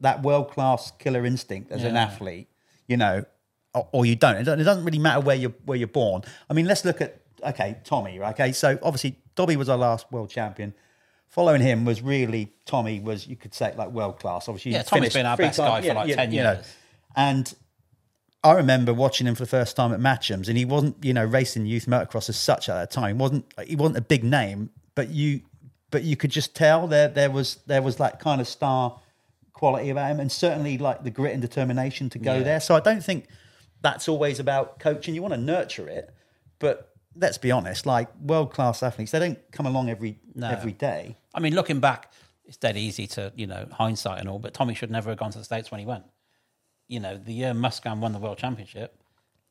that world class killer instinct as an athlete, you know, or, or you don't. It doesn't. It doesn't really matter where you're where you're born. I mean, let's look at okay, Tommy. right? Okay, so obviously Dobby was our last world champion. Following him was really Tommy was you could say like world class. Obviously, Yeah, Tommy's been our best times- guy for like 10 know. years. And I remember watching him for the first time at Matchams, and he wasn't, you know, racing youth motocross as such at that time. He wasn't he wasn't a big name, but you but you could just tell there there was there was that kind of star quality about him, and certainly like the grit and determination to go Yeah. there. So I don't think that's always about coaching. You want to nurture it, but let's be honest, like world class athletes, they don't come along every every day. I mean, looking back, it's dead easy to, you know, hindsight and all, but Tommy should never have gone to the States when he went. You know, the year Musquin won the world championship,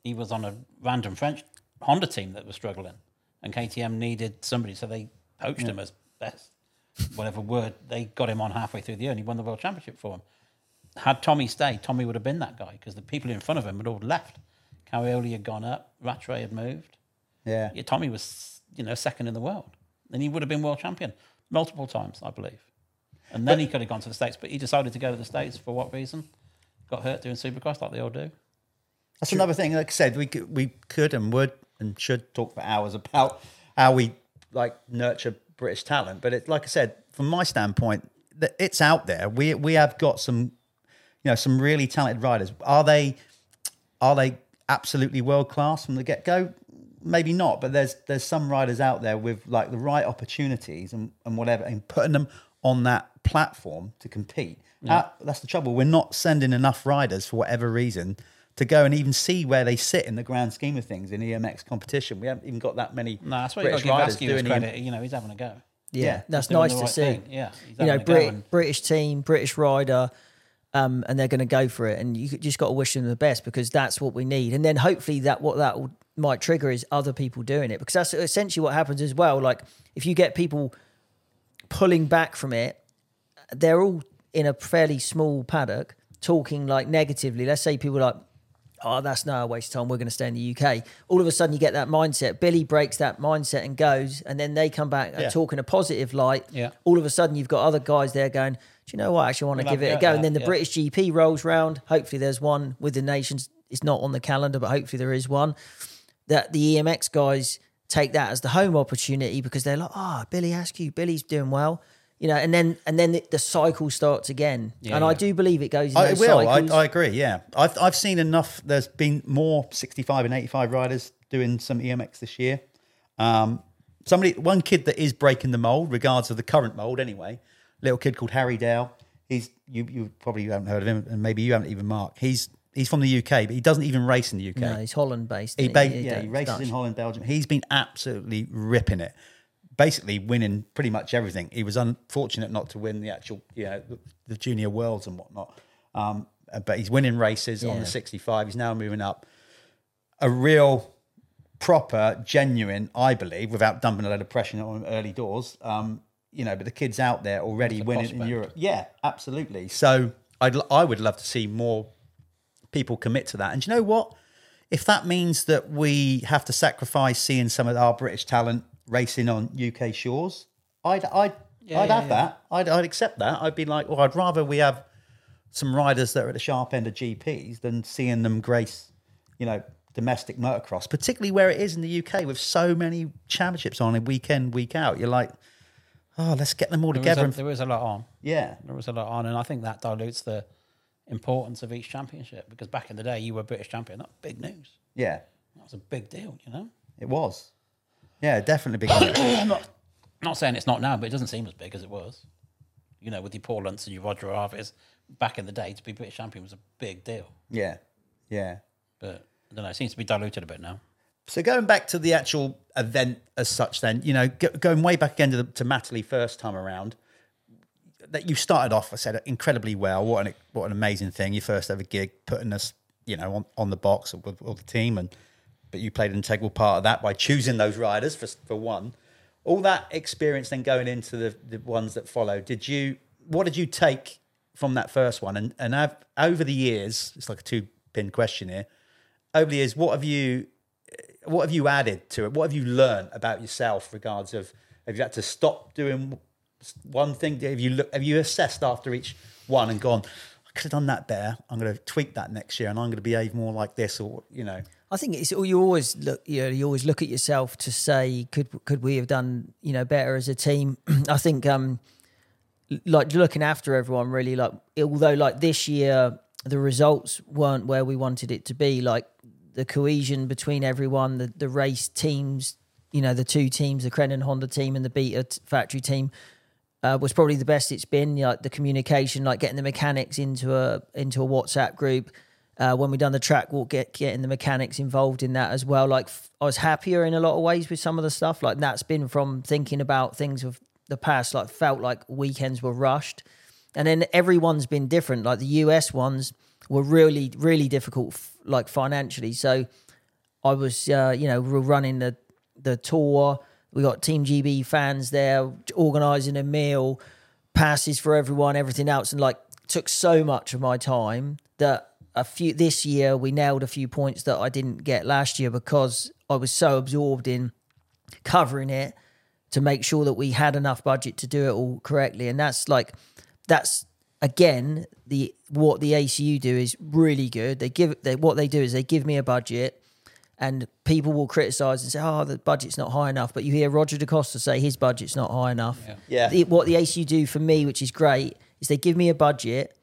he was on a random French Honda team that was struggling, and KTM needed somebody, so they poached him as best, whatever word. They got him on halfway through the year, and he won the world championship for him. Had Tommy stayed, Tommy would have been that guy because the people in front of him had all left. Cairoli had gone up, Rattray had moved. Yeah. Yeah, Tommy was, you know, second in the world. And he would have been world champion multiple times, I believe. And then he could have gone to the States, but he decided to go to the States for what reason? Got hurt doing supercross like they all do. That's another thing. Like I said, we could, we could and would and should talk for hours about how we like nurture British talent. But it, like I said, from my standpoint, that it's out there. We we have got some, you know, some really talented riders. Are they are they absolutely world class from the get go? Maybe not, but there's there's some riders out there with like the right opportunities and, and whatever, and putting them on that platform to compete. Uh, that's the trouble. We're not sending enough riders for whatever reason to go and even see where they sit in the grand scheme of things in EMX competition. We haven't even got that many No, that's why you've got British to give riders Askew his doing EM credit. You know, he's having a go. Yeah, Yeah, that's nice the to right see. thing. Yeah, you know, having a go Brit- and- British team, British rider, um, and they're going to go for it. And you just got to wish them the best because that's what we need. And then hopefully that what that will, might trigger is other people doing it because that's essentially what happens as well. Like if you get people pulling back from it, they're all in a fairly small paddock talking like negatively. Let's say people are like, oh, that's no waste of time. We're going to stay in the UK. All of a sudden, you get that mindset. Billy breaks that mindset and goes, and then they come back Yeah. and talk in a positive light. Yeah. All of a sudden, you've got other guys there going, do you know what? I actually want to We'll give it a go go. at And then the yeah. British GP rolls round. Hopefully, there's one with the nations. It's not on the calendar, but hopefully there is one. That the EMX guys take that as the home opportunity because they're like, ah, Billy Askew, Billy's doing well. You know, and then and then the, the cycle starts again, Yeah, and I do believe it goes. In I will. I. I agree. Yeah, I've I've seen enough. There's been more 65 and 85 riders doing some EMX this year. Um, somebody, one kid that is breaking the mold, regards of the current mold anyway. Little kid called Harry Dale. He's you you probably haven't heard of him, and maybe you haven't even, Mark. He's he's from the UK, but he doesn't even race in the UK. No, he's Holland based. He, ba- He yeah, he races Dutch. in Holland, Belgium. He's been absolutely ripping it, basically winning pretty much everything. He was unfortunate not to win the actual, you know, the, the junior worlds and whatnot. Um, but he's winning races on the 65. He's now moving up. A real, proper, genuine, I believe, without dumping a load of pressure on early doors. Um, you know, but the kids out there already a winning in. Europe. Yeah, absolutely. So I'd I would love to see more people commit to that. And you know what? If that means that we have to sacrifice seeing some of our British talent racing on UK shores, I'd I'd Yeah, I'd yeah, have yeah. that. I'd I'd accept that. I'd be like, well, I'd rather we have some riders that are at the sharp end of GPs than seeing them grace, you know, domestic motocross, particularly where it is in the UK with so many championships on a weekend, week out. You're like, oh, let's get them all There was, together. a, there was a lot on. yeah, There was a lot on, and I think that dilutes the importance of each championship because back in the day, you were British champion. That's big news. yeah, That was a big deal, you know. it was. Yeah, definitely big. I'm not, not saying it's not now, but it doesn't seem as big as it was. You know, with your Paul Luntz and your Roger Harvis, back in the day, to be British champion was a big deal. yeah, yeah. But I don't know, it seems to be diluted a bit now. So going back to the actual event as such, then you know, go, going way back again to, the, to Matterley first time around, that you started off, I said, incredibly well. What an what an amazing thing! Your first ever gig, putting us, you know, on, on the box with, with the team, and but you played an integral part of that by choosing those riders for for one. All that experience then going into the, the ones that follow. Did you? What did you take from that first one? And and have, over the years, it's like a two pin question here. Over the years, what have you what have you added to it? What have you learned about yourself? Regards of have you had to stop doing one thing? Have you look? Have you assessed after each one and gone? I could have done that better. I'm going to tweak that next year, and I'm going to behave more like this, or you know, I think it's you always look you know you always look at yourself to say could could we have done you know better as a team. I think um like looking after everyone really like although like this year the results weren't where we wanted it to be like the cohesion between everyone the the race teams you know the two teams the Crendon Honda team and the Beta factory team uh, was probably the best it's been. Like the communication, like getting the mechanics into a into a WhatsApp group. Uh, when we done the track walk, get getting the mechanics involved in that as well. Like f- I was happier in a lot of ways with some of the stuff. Like that's been from thinking about things of the past. Like felt like weekends were rushed, and then everyone's been different. Like the US ones were really really difficult, f- like financially. So I was, uh, you know, we were running the the tour. We got Team GB fans there, organising a meal, passes for everyone, everything else, and like took so much of my time that a few this year we nailed a few points that I didn't get last year because I was so absorbed in covering it to make sure that we had enough budget to do it all correctly. And that's like that's again the what the ACU do is really good. They give they what they do is they give me a budget and people will criticize and say, "Oh, the budget's not high enough." But you hear Roger De Coster say his budget's not high enough. Yeah. The- what the ACU do for me, which is great, is they give me a budget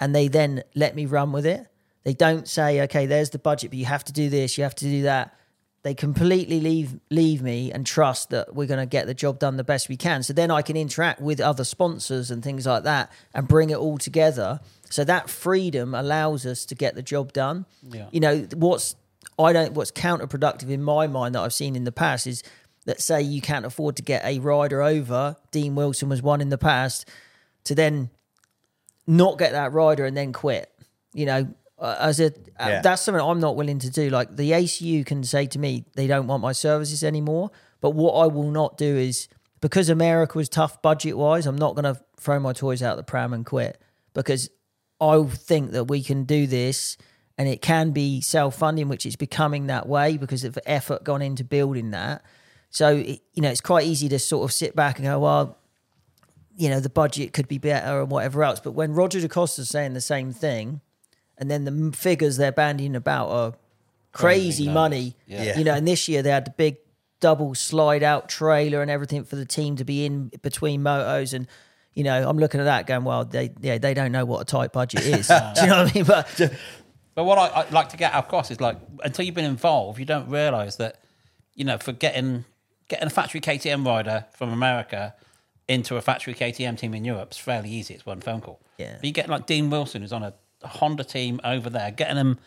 and they then let me run with it. They don't say, "Okay, there's the budget, but you have to do this, you have to do that." They completely leave leave me and trust that we're going to get the job done the best we can. So then I can interact with other sponsors and things like that and bring it all together. So that freedom allows us to get the job done. Yeah. You know what's I don't what's counterproductive in my mind that I've seen in the past is that say you can't afford to get a rider over. Dean Wilson was one in the past to then not get that rider and then quit. You know, uh, as a uh, Yeah. that's something I'm not willing to do. Like the ACU can say to me they don't want my services anymore, but what I will not do is because America was tough budget wise, I'm not going to throw my toys out the pram and quit because I think that we can do this and it can be self funding, which is becoming that way because of effort gone into building that. So, it, you know, it's quite easy to sort of sit back and go, well, you know, the budget could be better and whatever else. But when Roger De Coster's saying the same thing, and then the figures they're bandying about are crazy money, Yeah. you know, and this year they had the big double slide out trailer and everything for the team to be in between motos and you know i'm looking at that going well they yeah they don't know what a tight budget is do you know what i mean but But what I, I like to get across is like until you've been involved, you don't realise that you know for getting getting a factory KTM rider from America into a factory KTM team in Europe is fairly easy. It's one phone call. Yeah. But you get like Dean Wilson, who's on a Honda team over there, getting them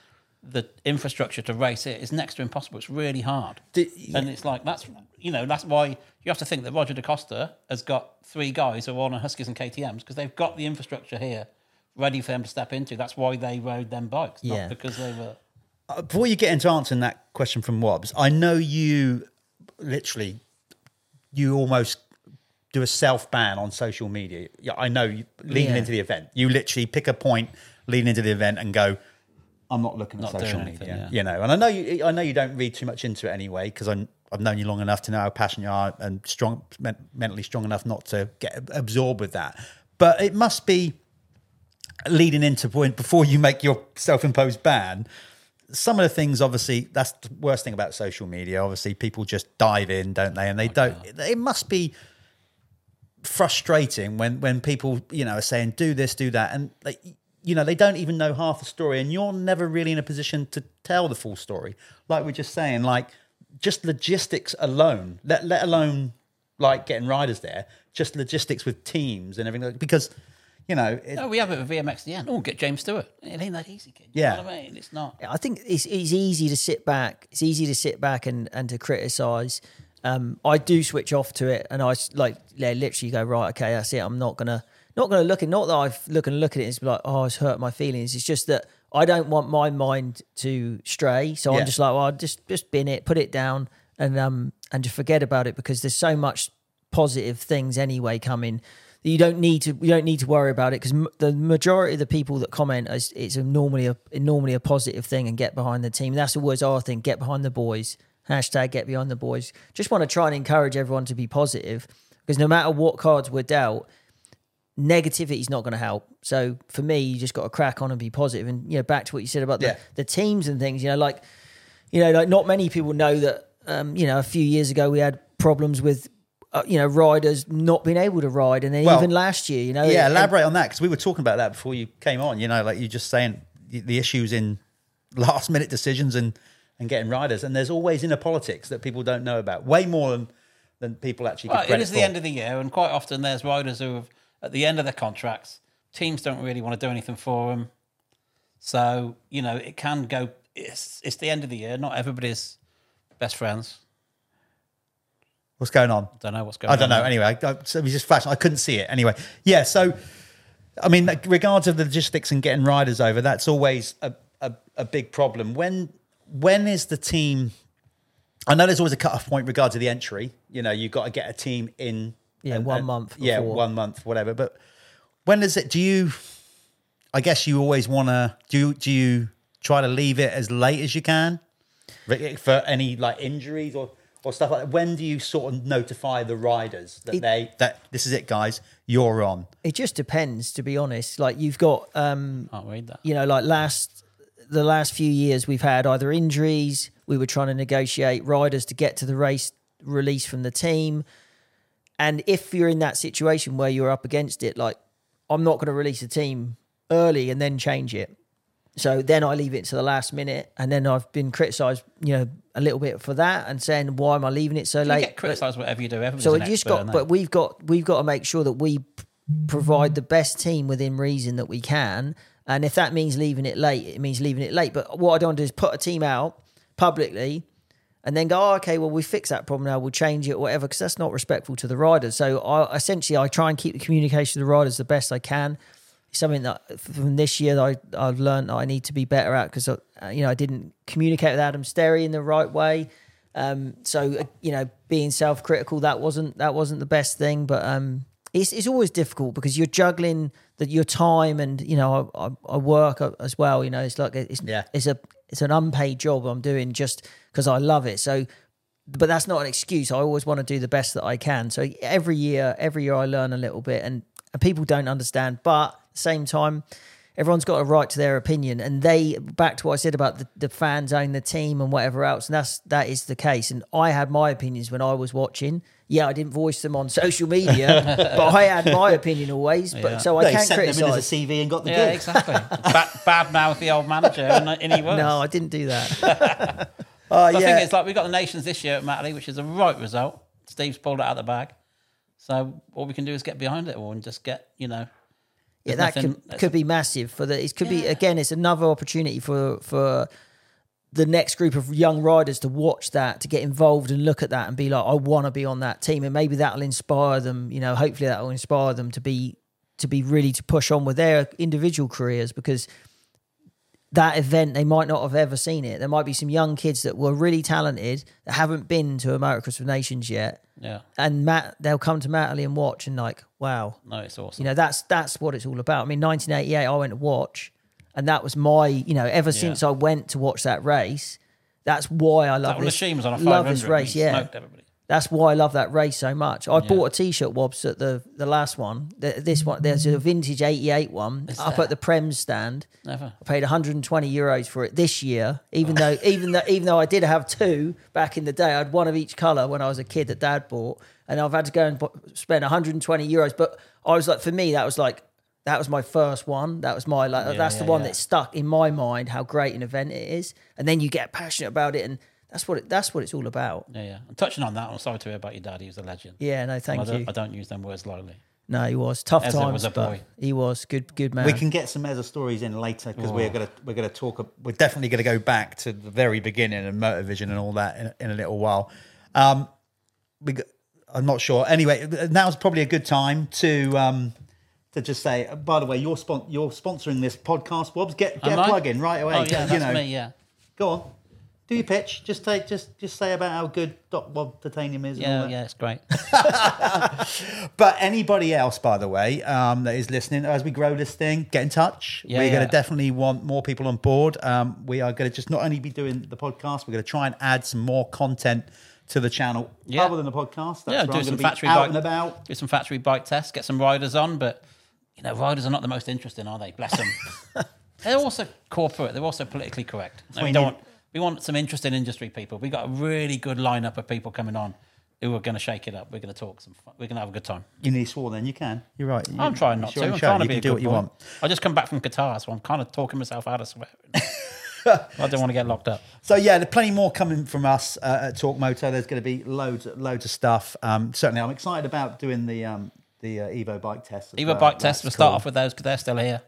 the infrastructure to race it is next to impossible. It's really hard. and it's like that's you know that's why you have to think that Roger De Coster has got three guys who are on Huskies and KTM's because they've got the infrastructure here ready for them to step into. That's why they rode them bikes, Yeah. not because they were. Uh, Before you get into answering that question from Wobbs, I know you literally, you almost do a self ban on social media. Yeah, I know you, leading Yeah. into the event, you literally pick a point leading into the event and go, "I'm not looking at Not social anything, media." yeah. You know, and I know you, I know you don't read too much into it anyway because I'm. I've known you long enough to know how passionate you are and strong, men- mentally strong enough not to get absorbed with that. But it must be leading into point before you make your self-imposed ban some of the things obviously that's the worst thing about social media obviously people just dive in don't they and they don't it must be frustrating when when people you know are saying do this do that and they you know they don't even know half the story and you're never really in a position to tell the full story like we're just saying like just logistics alone let let alone like getting riders there just logistics with teams and everything because you know it, Oh, we have it with VMXDN. Oh, get James Stewart. It ain't that easy, kid. You Yeah. know what I mean? It's not. I think it's, it's easy to sit back. It's easy to sit back and, and to criticize. Um, I do switch off to it, and I like yeah, literally go right. Okay, that's it. I'm not gonna not gonna look at not that I've look and look at it. It's like oh, it's hurt my feelings. It's just that I don't want my mind to stray. So Yeah. I'm just like, well, just just bin it, put it down, and um and just forget about it because there's so much positive things anyway coming. that You don't need to. You don't need to worry about it because m- the majority of the people that comment is it's a normally a normally a positive thing and get behind the team. That's always our thing. Get behind the boys. Hashtag get behind the boys. Just want to try and encourage everyone to be positive because no matter what cards we're dealt, negativity is not going to help. So for me, you just got to crack on and be positive. And you know, back to what you said about the, Yeah. the teams and things. You know, like you know, like not many people know that. Um, you know, a few years ago we had problems with. Uh, you know, riders not being able to ride, and then Well, even last year, you know, yeah, and- elaborate on that because we were talking about that before you came on. You know, like you're just saying the- the issues in last minute decisions and and getting riders, and there's always inner politics that people don't know about, way more than than people actually. Well, give it the end of the year, and quite often there's riders who have at the end of their contracts. Teams don't really want to do anything for them, so you know it can go. It's it's the end of the year. Not everybody's best friends. What's going on? I Don't know what's going. On. I don't on know. Anyway, I, so it was just flashing. I couldn't see it. Anyway, yeah. So, I mean, regards of the logistics and getting riders over, that's always a, a, a big problem. When when is the team? I know there's always a cut-off point regards to the entry. You know, you've got to get a team in. Yeah, one month Yeah, before. one month, whatever. But when is it? Do you? I guess you always want to. Do you, do you try to leave it as late as you can for any like injuries or or stuff like that? When do you sort of notify the riders that It- they that this is it, guys? You're on. it just depends, to be honest. Like you've got um, Can't read that. you know, like last the last few years we've had either injuries, we were trying to negotiate riders to get to the race release from the team. And if you're in that situation where you're up against it, like I'm not going to release a team early and then change it. So then I leave it to the last minute, and then I've been criticised, you know, a little bit for that, and saying why am I leaving it so You late? criticised whatever you do. So we just got, but we've got we've got to make sure that we provide the best team within reason that we can. And if that means leaving it late, it means leaving it late. But what I don't want to do is put a team out publicly, and then go, oh, okay, well, we fix that problem now, we'll change it, whatever, because that's not respectful to the riders. So I essentially I try and keep the communication with the riders the best I can. It's something that from this year that I, I've learned that I need to be better at because uh, you know I didn't communicate with Adam Sterry in the right way. Um, so uh, you know, being self-critical that wasn't that wasn't the best thing, but um, it's it's always difficult because you're juggling that your time and you know I, I, I work uh, as well. You know, it's like it's Yeah. it's a it's an unpaid job I'm doing just because I love it. So, but that's not an excuse. I always want to do the best that I can. So every year, every year I learn a little bit, and, and people don't understand. But at the same time, everyone's got a right to their opinion, and they back to what I said about the, the fans own the team and whatever else, and that's that is the case. And I had my opinions when I was watching. Yeah, I didn't voice them on social media, but I had my opinion always. But Yeah. so I They can't sent them in criticise. as a CV and got the Yeah, gig. exactly. bad, bad mouth the old manager, and, and he was. No, I didn't do that. Oh, But I think it's like we got the nations this year at Matterley, which is a right result. Steve's pulled it out of the bag. So all we can do is get behind it all and just get, you know, Yeah, that nothing- could could be massive for the. It could be again. It's another opportunity for for the next group of young riders to watch that, to get involved and look at that and be like, I want to be on that team, and maybe that'll inspire them. You know, hopefully that will inspire them to be to be really to push on with their individual careers because that event they might not have ever seen it. There might be some young kids that were really talented that haven't been to a Motocross of Nations yet, yeah, and Matt they'll come to Matterley and watch and like, wow, no, it's awesome. you know, that's that's what it's all about. I mean, 1988, I went to watch, and that was my, you know, ever since I went to watch that race, that's why I love That this. was on a 500. love this race, yeah. That's why I love that race so much. I bought a T-shirt, Wobbs, at the the last one. The, this one, there's a vintage '88 one up there? at the Prem stand. Never. I paid 120 euros for it this year, even though even though even though I did have two back in the day, I had one of each color when I was a kid that Dad bought, and I've had to go and spend 120 euros. But I was like, for me, that was like that was my first one. That was my like that's the yeah, one yeah. that stuck in my mind how great an event it is, and then you get passionate about it, and that's what it, that's what it's all about. Yeah, yeah. And touching on that, I'm sorry to hear about your dad. He was a legend. Yeah, no, I thank don't, you. I don't use them words lightly. No, he was tough Ezra times, was a but boy. he was good, good man. We can get some other stories in later because Oh. we're gonna we're gonna talk. We're definitely gonna go back to the very beginning and motor vision and all that in, in a little while. Um, we got, I'm not sure. Anyway, now's probably a good time to um, to just say. uh, By the way, you're spon- you're sponsoring this podcast, Wobbs. Get get Am a I? plug in right away. Oh, yeah, Get- that's you know, me, yeah. go on. Do your pitch. Just say just just say about how good DocWob Titanium is. and all Yeah, that. yeah, it's great. But anybody else, by the way, um, that is listening, as we grow this thing, get in touch. Yeah, we're going yeah. to definitely want more people on board. Um, we are going to just not only be doing the podcast, we're going to try and add some more content to the channel Yeah. other than the podcast. That's yeah, where do I'm some be factory out bike, and about. do some factory bike tests, get some riders on. But you know, riders are not the most interesting, are they? Bless them. They're also corporate. They're also politically correct. No, why we don't. need- Want, we want some interesting industry people. We got a really good lineup of people coming on who are going to shake it up. We're going to talk some. Fun. We're going to have a good time. You need swore then, you can. You're right. You- I'm trying not it's to. I'm show. trying to you be can a do good what you boy. want. I just come back from Qatar, so I'm kind of talking myself out of swearing. I don't want to get locked up. So yeah, there's plenty more coming from us uh, at Torq Moto. There's going to be loads, loads of stuff. Um, certainly, I'm excited about doing the um, the uh, Evo bike test. Evo well. bike test. We'll That's start cool. off with those because they're still here.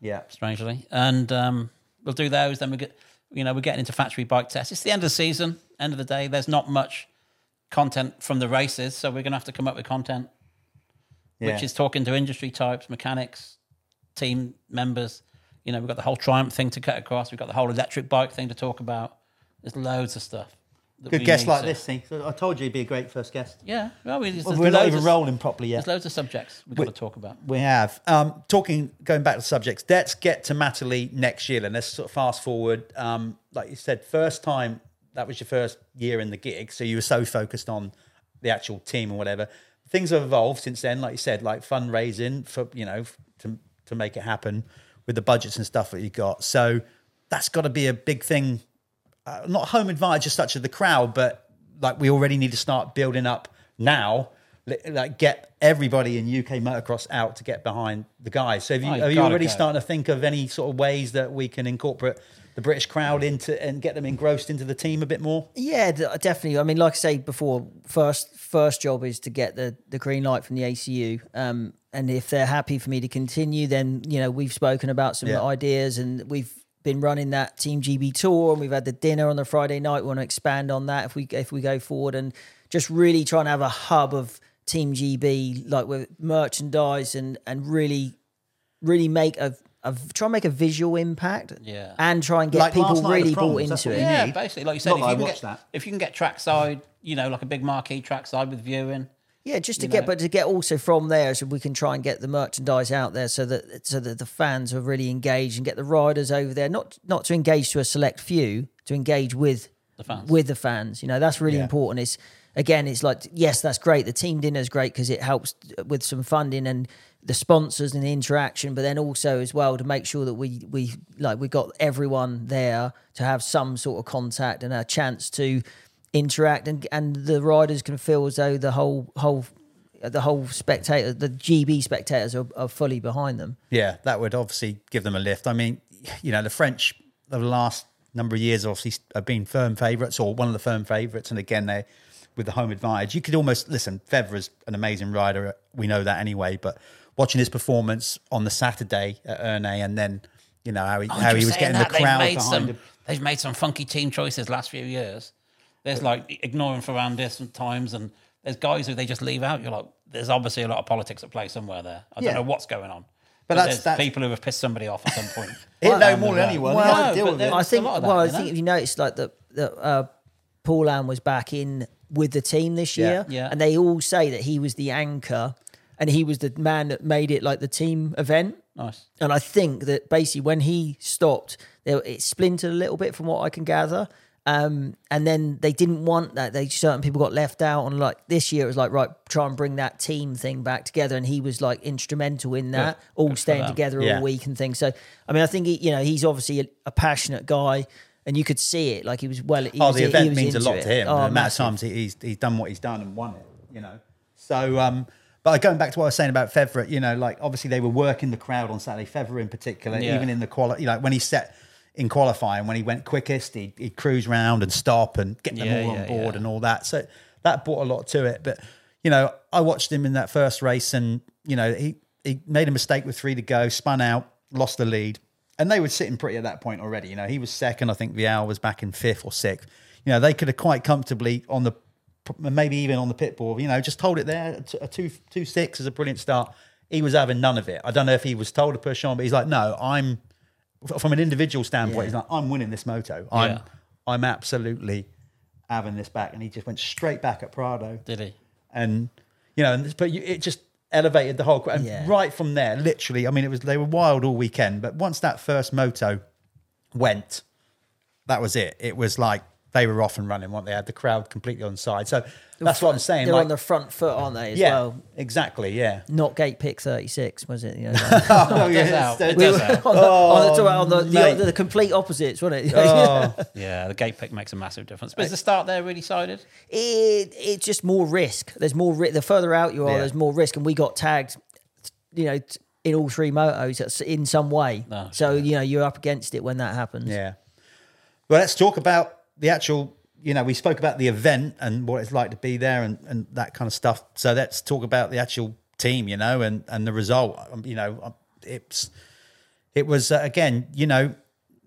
Yeah, strangely, and um, we'll do those. Then we get, you know, we're getting into factory bike tests. It's the end of the season. End of the day, there's not much content from the races, so we're going to have to come up with content, yeah. which is talking to industry types, mechanics, team members. You know, we've got the whole Triumph thing to cut across. We've got the whole electric bike thing to talk about. There's loads of stuff. Good we guest like to- this. See, I told you he'd be a great first guest. Yeah, well, we, Well, we're not even of- rolling properly yet. There's loads of subjects we've got to talk about. We have. Um, talking, going back to subjects, let's get to Matterley next year And Let's sort of fast forward. Um, like you said, first time, that was your first year in the gig. So you were so focused on the actual team and whatever. Things have evolved since then, like you said, like fundraising for, you know, to, to make it happen with the budgets and stuff that you got. So that's got to be a big thing. Uh, not home advantage as such of the crowd, but like we already need to start building up now. Like get everybody in UK motocross out to get behind the guys. So have you, Oh, you are you already go. starting to think of any sort of ways that we can incorporate the British crowd into and get them engrossed into the team a bit more? Yeah, definitely. I mean, like I say before, first first job is to get the the green light from the ACU. Um, and if they're happy for me to continue, then you know we've spoken about some Yeah. ideas, and we've been running that Team GB tour, and we've had the dinner on the Friday night. We want to expand on that if we if we go forward, and just really trying to have a hub of Team GB, like with merchandise and and really, really make a. a try and make a visual impact, Yeah. and try and get Like people last night really the bought into it. Yeah, basically, like you said, if you, can get, that. if you can get trackside, you know, like a big marquee trackside with viewing. Yeah, just to you get, know. but to get also from there, so we can try and get the merchandise out there, so that so that the fans are really engaged and get the riders over there, not not to engage to a select few, to engage with The fans. with the fans. You know, that's really Yeah. important. It's again, it's like yes, that's great. The team dinner is great because it helps with some funding and the sponsors and the interaction, but then also as well to make sure that we we like we got everyone there to have some sort of contact and a chance to interact and and the riders can feel as though the whole whole the whole spectator the GB spectators are, are fully behind them. Yeah, that would obviously give them a lift. I mean, you know, the French the last number of years obviously have been firm favourites or one of the firm favourites, and again they with the home advantage. You could almost listen. Febvre's an amazing rider. We know that anyway, but watching his performance on the Saturday at Ernée, and then you know how he Oh, how he was saying getting the that, crowd behind some, him. They've made some funky team choices last few years. There's like ignoring Ferrandis sometimes, and there's guys who they just leave out. You're like, there's obviously a lot of politics at play somewhere there. I Yeah. don't know what's going on. But But, that's- there's that's- people who have pissed somebody off at some point. He'll know Um, more than anyone. Well, He has to no, deal with it. I think. that, well, I you know? think if you noticed, like that, that uh, Paulin was back in with the team this Yeah. year, Yeah. and they all say that he was the anchor, and he was the man that made it like the team event. Nice. And I think that basically when he stopped, it splintered a little bit from what I can gather. Um, and then they didn't want that. They certain people got left out. And like this year, it was like right, try and bring that team thing back together. And he was like instrumental in that, all staying together Yeah. all week and things. So I mean, I think he, you know he's obviously a, a passionate guy, and you could see it. Like he was well. He Oh, was, the he event means a lot it. to him. Oh, the amount of times he- he's he's done what he's done and won it, you know. So, um, but going back to what I was saying about Febvre, you know, like obviously they were working the crowd on Saturday. Febvre in particular, Yeah. even in the quality, you know, when he set in qualifying, when he went quickest, he'd, he'd cruise round and stop and get them Yeah, all on yeah, board yeah. and all that. So that brought a lot to it. But you know, I watched him in that first race, and you know, he he made a mistake with three to go, spun out, lost the lead, and they were sitting pretty at that point already. You know, he was second. I think Vialle was back in fifth or sixth. You know, they could have quite comfortably on the maybe even on the pit board. You know, just hold it there. A two two six is a brilliant start. He was having none of it. I don't know if he was told to push on, but he's like, no, I'm from an individual standpoint. He's like, I'm winning this moto. I'm Yeah. I'm absolutely having this back, and he just went straight back at Prado Did he? and you know, and but you, it just elevated the whole. And Yeah. right from there, literally, I mean, it was they were wild all weekend, but once that first moto went, that was it. It was like they were off and running. What they had the crowd completely on side. So that's what I'm saying. They're like, on the front foot, aren't they? As yeah, well. exactly. Yeah. Not gate pick thirty six, was it? You know, Oh, It does help. It We does were help. on the, on the, oh, on the, mate. the, the complete opposites, wasn't it? Oh, Yeah, the gate pick makes a massive difference. But is the start there really sided? it, it's just more risk. There's more risk. The further out you are, Yeah. there's more risk. And we got tagged, you know, t- in all three motos in some way. Oh, so you know you're up against it when that happens. yeah. Well, let's talk about the actual. You know, we spoke about the event and what it's like to be there and, and that kind of stuff. So let's talk about the actual team. You know, and and the result. Um, You know, um, it's it was uh, again. You know,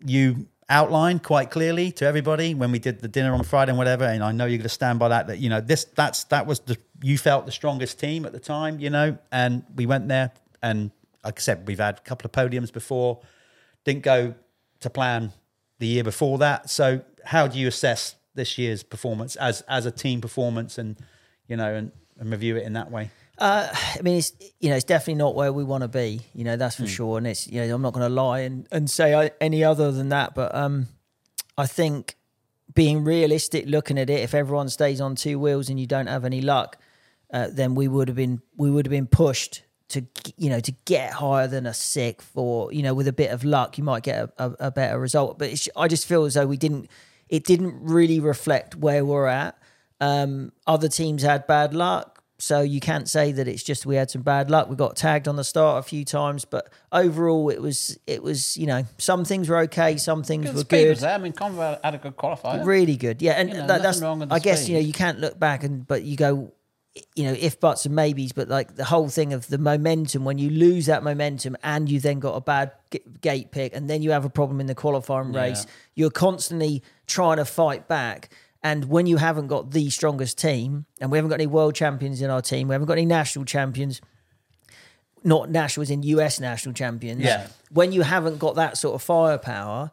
you outlined quite clearly to everybody when we did the dinner on Friday and whatever. And I know you're going to stand by that. That you know, this that's that was the you felt the strongest team at the time. You know, and we went there and like I said, we've had a couple of podiums before. Didn't go to plan the year before that. So how do you assess this year's performance as as a team performance and you know and, and review it in that way? Uh, I mean, it's you know, it's definitely not where we want to be. You know, that's for Hmm. sure. And it's you know, I'm not going to lie and and say I, any other than that. But um, I think being realistic, looking at it, if everyone stays on two wheels and you don't have any luck, uh, then we would have been we would have been pushed to you know to get higher than a sixth or you know with a bit of luck you might get a, a, a better result. But it's, I just feel as though we didn't. It didn't really reflect where we're at. Um, other teams had bad luck, so you can't say that it's just we had some bad luck. We got tagged on the start a few times, but overall it was it was you know some things were okay, some things Good were speed good. was there. I mean, Conrad had a good qualifier. Really good, yeah, and You know, that, that's. wrong I guess you know you can't look back and but you go you know, if buts and maybes, but like the whole thing of the momentum, when you lose that momentum and you then got a bad g- gate pick and then you have a problem in the qualifying race, you're constantly trying to fight back. And when you haven't got the strongest team, and we haven't got any world champions in our team, we haven't got any national champions, not nationals in US national champions. Yeah. When you haven't got that sort of firepower,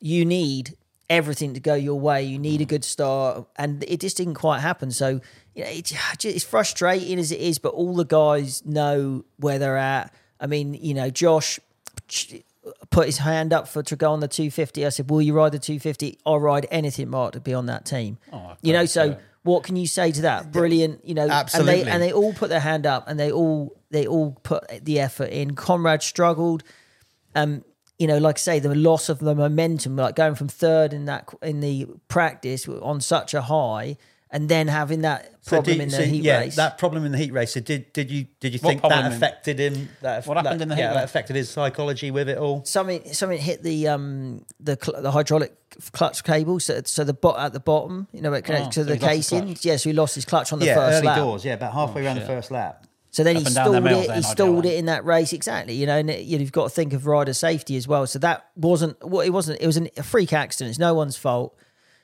you need everything to go your way. You need a mm. good start, and it just didn't quite happen. So you know, it's, it's frustrating as it is, but all the guys know where they're at. I mean, you know, Josh put his hand up for to go on the 250. I said, "Will you ride the 250?" I'll ride anything, Mark, to be on that team. you know, so. What can you say to that? Brilliant, you know. Absolutely. And they, and they all put their hand up, and they all they all put the effort in. Conrad struggled um, you know, like I say, the loss of the momentum, like going from third in that in the practice on such a high, and then having that So problem in the so, heat yeah, race. that problem in the heat race. So did did you did you What think that affected him? That, What happened that- in the yeah, heat that affected his psychology with it all. something something hit the um the cl- the hydraulic clutch cable, so so the bot at the bottom, you know, it connects Oh, to so the he lost his casing. Yes, Yeah, so he lost his clutch on the yeah, first early lap. doors. Yeah, about halfway Oh, around the first lap. So then Up he and the stalled it. then, He stalled it in that race exactly. You know, and it, you've got to think of rider safety as well. So that wasn't what it wasn't. It was an, a freak accident. It's no one's fault.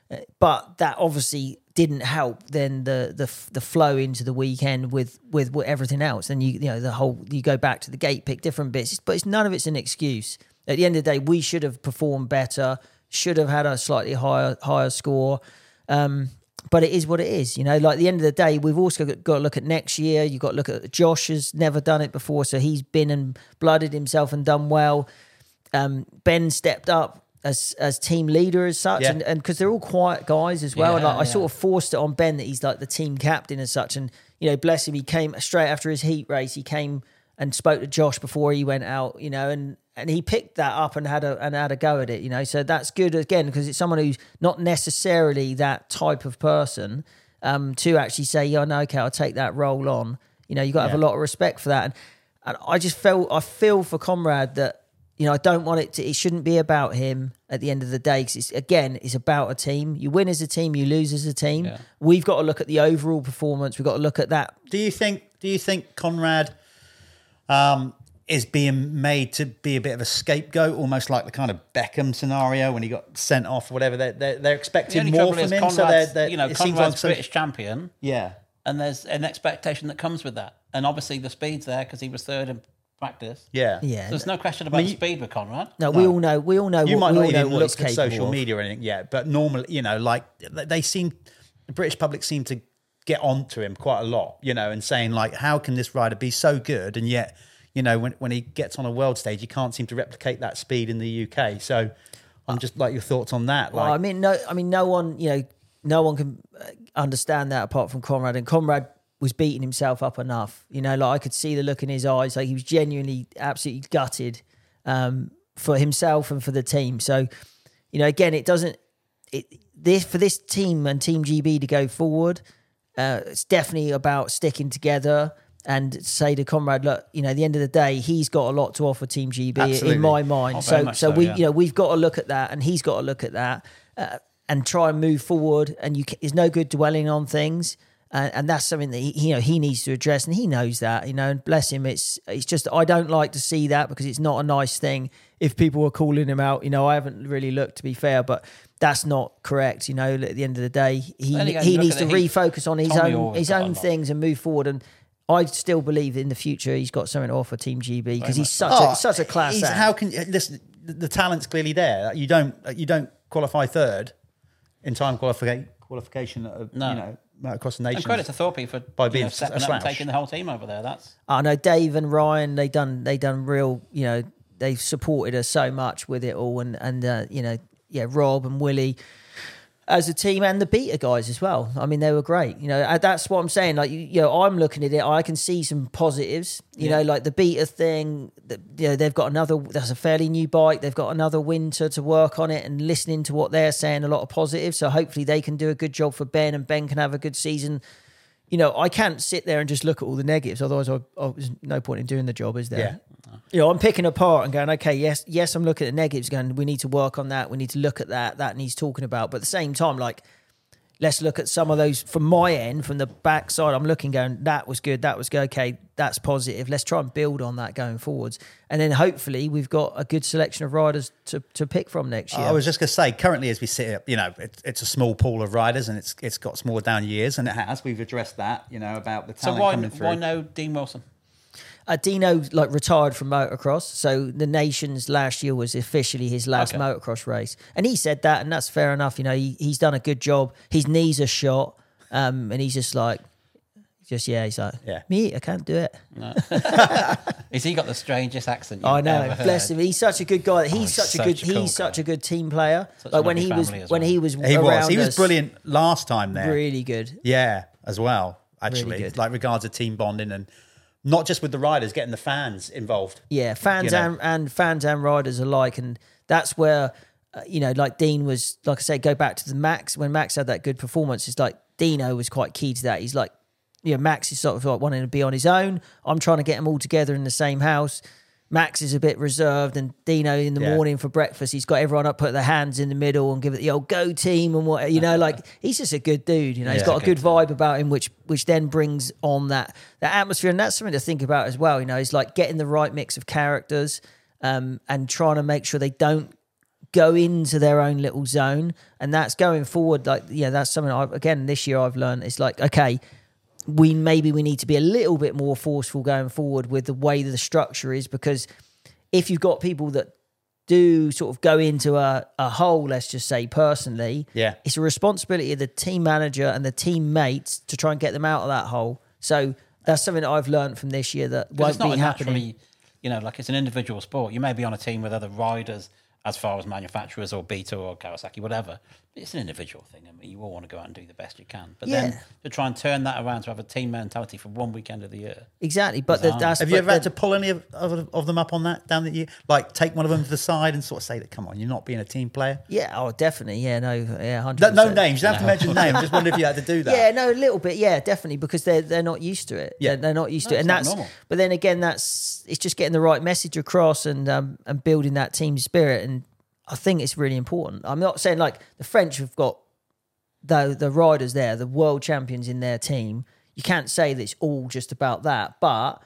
Uh, But that obviously didn't help then the the the flow into the weekend with with everything else. And you you know the whole you go back to the gate pick different bits, but it's none of it's an excuse. At the end of the day, we should have performed better. Should have had a slightly higher higher score. Um, but it is what it is, you know. Like the end of the day, we've also got, got to look at next year. You've got to look at Josh has never done it before, so he's been and blooded himself and done well. Um, ben stepped up as as team leader as such, Yeah. and and because they're all quiet guys as well. and like, Yeah, I sort of forced it on Ben that he's like the team captain as such, and you know, bless him, he came straight after his heat race. He came and spoke to Josh before he went out, you know, and and he picked that up and had a and had a go at it, you know. So that's good again because it's someone who's not necessarily that type of person um, to actually say, yeah, no, okay, I'll take that role on. You know, you got to have a lot of respect for that, and and I just felt I feel for Conrad that you know I don't want it to. It shouldn't be about him at the end of the day because it's again it's about a team. You win as a team, you lose as a team. Yeah. We've got to look at the overall performance. We've got to look at that Do you think? Do you think Conrad um, is being made to be a bit of a scapegoat, almost like the kind of Beckham scenario when he got sent off or whatever? They're they're, they're expecting only more trouble from is him. So they're, they're, you know, it seems Conrad's like some- British champion, yeah. and there's an expectation that comes with that. And obviously the speed's there because he was third in practice. Yeah. Yeah. There's no question about mean, you- speed with Conrad. No, we all know. We all know. You what, might not even what look at social of. media or anything yet, but normally, you know, like they seem, the British public seem to get onto him quite a lot, you know, and saying like, how can this rider be so good and yet, you know, when when he gets on a world stage, he can't seem to replicate that speed in the UK. So, I'm just like your thoughts on that. Like, Well, I mean, no, I mean, no one, you know, no one can uh, understand that apart from Conrad. And Conrad was beating himself up enough. You know, like I could see the look in his eyes, like he was genuinely, absolutely gutted um, for himself and for the team. So, you know, again, it doesn't. It this for this team and Team GB to go forward. Uh, it's definitely about sticking together and say to Conrad, look, you know, at the end of the day, he's got a lot to offer Team GB Absolutely. in my mind. Oh, so, so so, we, yeah. you know, we've got to look at that, and he's got to look at that, uh, and try and move forward. And you, it's no good dwelling on things, and, and that's something that he, you know he needs to address, and he knows that. You know, and bless him, it's it's just I don't like to see that because it's not a nice thing if people are calling him out. You know, I haven't really looked to be fair, but. That's not correct, you know. At the end of the day, he again, he needs to the heat. refocus on his Tommy own his own things and move forward. And I still believe in the future he's got something to offer Team GB because he's such Oh, a such a class. he's- How can listen? The, the talent's clearly there. You don't you don't qualify third in time qualification qualification. Of, No. you know across the nation. And credit to Thorpe for By being know, a up slouch. and taking the whole team over there. That's I know Dave and Ryan. They done they done real. You know they've supported us so much with it all, and and uh, you know yeah Rob and Willie as a team and the beta guys as well. I mean they were great. You know that's what I'm saying. Like you, you know I'm looking at it. I can see some positives. You know like the beta thing. The, you know they've got another. That's a fairly new bike. They've got another winter to work on it and listening to what they're saying. A lot of positives. So hopefully they can do a good job for Ben and Ben can have a good season you know, I can't sit there and just look at all the negatives. Otherwise, I, I, there's no point in doing the job, is there? Yeah. You know, I'm picking apart and going, okay, yes, yes, I'm looking at the negatives, going, we need to work on that. We need to look at that. That needs talking about. But at the same time, like, let's look at some of those from my end, from the backside. I'm looking, going, that was good, that was good. Okay, that's positive. Let's try and build on that going forwards, and then hopefully we've got a good selection of riders to, to pick from next year. I was just going to say, currently as we sit, here, you know, it's, it's a small pool of riders, and it's it's got some more down years, and it has. We've addressed that, you know, about the So talent why coming through. why no Dean Wilson? Uh, Dino like retired from motocross, so the nations last year was officially his last Okay. motocross race, and he said that, and that's fair enough. You know, he, he's done a good job. His knees are shot, um, and he's just like, just yeah, he's like, Yeah. me, I can't do it. Is he got the strangest accent? You've I know, ever bless heard? him. He's such a good guy. He's he's such a good. cool he's such a good team player. Such like when he was family as when he was he was. He was us, brilliant last time there. Really good. Yeah, as well. Actually, good. like regards to team bonding and not just with the riders, getting the fans involved. Yeah, fans You know. and, and fans and riders alike, and that's where uh, you know, like Dean was, like I said, go back to the Max when Max had that good performance. It's like Dino was quite key to that. He's like, you know, Max is sort of like wanting to be on his own. I'm trying to get them all together in the same house. Max is a bit reserved, and Dino in the Yeah. morning for breakfast, he's got everyone up, put their hands in the middle, and give it the old go team and what you know. Like he's just a good dude. You know, He's got a good vibe about him, which which then brings on that that atmosphere, and that's something to think about as well. You know, it's like getting the right mix of characters um, and trying to make sure they don't go into their own little zone, and that's going forward. Like, yeah, that's something I've again this year I've learned. It's like okay, we maybe we need to be a little bit more forceful going forward with the way that the structure is because if you've got people that do sort of go into a, a hole, let's just say personally, Yeah. it's a responsibility of the team manager and the teammates to try and get them out of that hole. So that's something that I've learned from this year that won't it's not be happening. you know, like it's an individual sport. You may be on a team with other riders as far as manufacturers or Beta or Kawasaki, whatever. It's an individual thing. I mean, you all want to go out and do the best you can. But Yeah. then to try and turn that around to have a team mentality for one weekend of the year. Exactly, but the, that's Have you but ever had to pull any of, of, of them up on that down that you like take one of them to the side and sort of say that come on, you're not being a team player? Yeah, oh, definitely. Yeah, no, yeah, hundred. No, no names. You don't have to mention names. I just wonder if you had to do that. Yeah, no, a little bit. Yeah, definitely because they're they're not used to it. Yeah. they're, they're not used No, to it, and that's. normal. But then again, that's it's just getting the right message across and um and building that team spirit, and I think it's really important. I'm not saying like the French have got the the riders there, the world champions in their team. You can't say that it's all just about that, but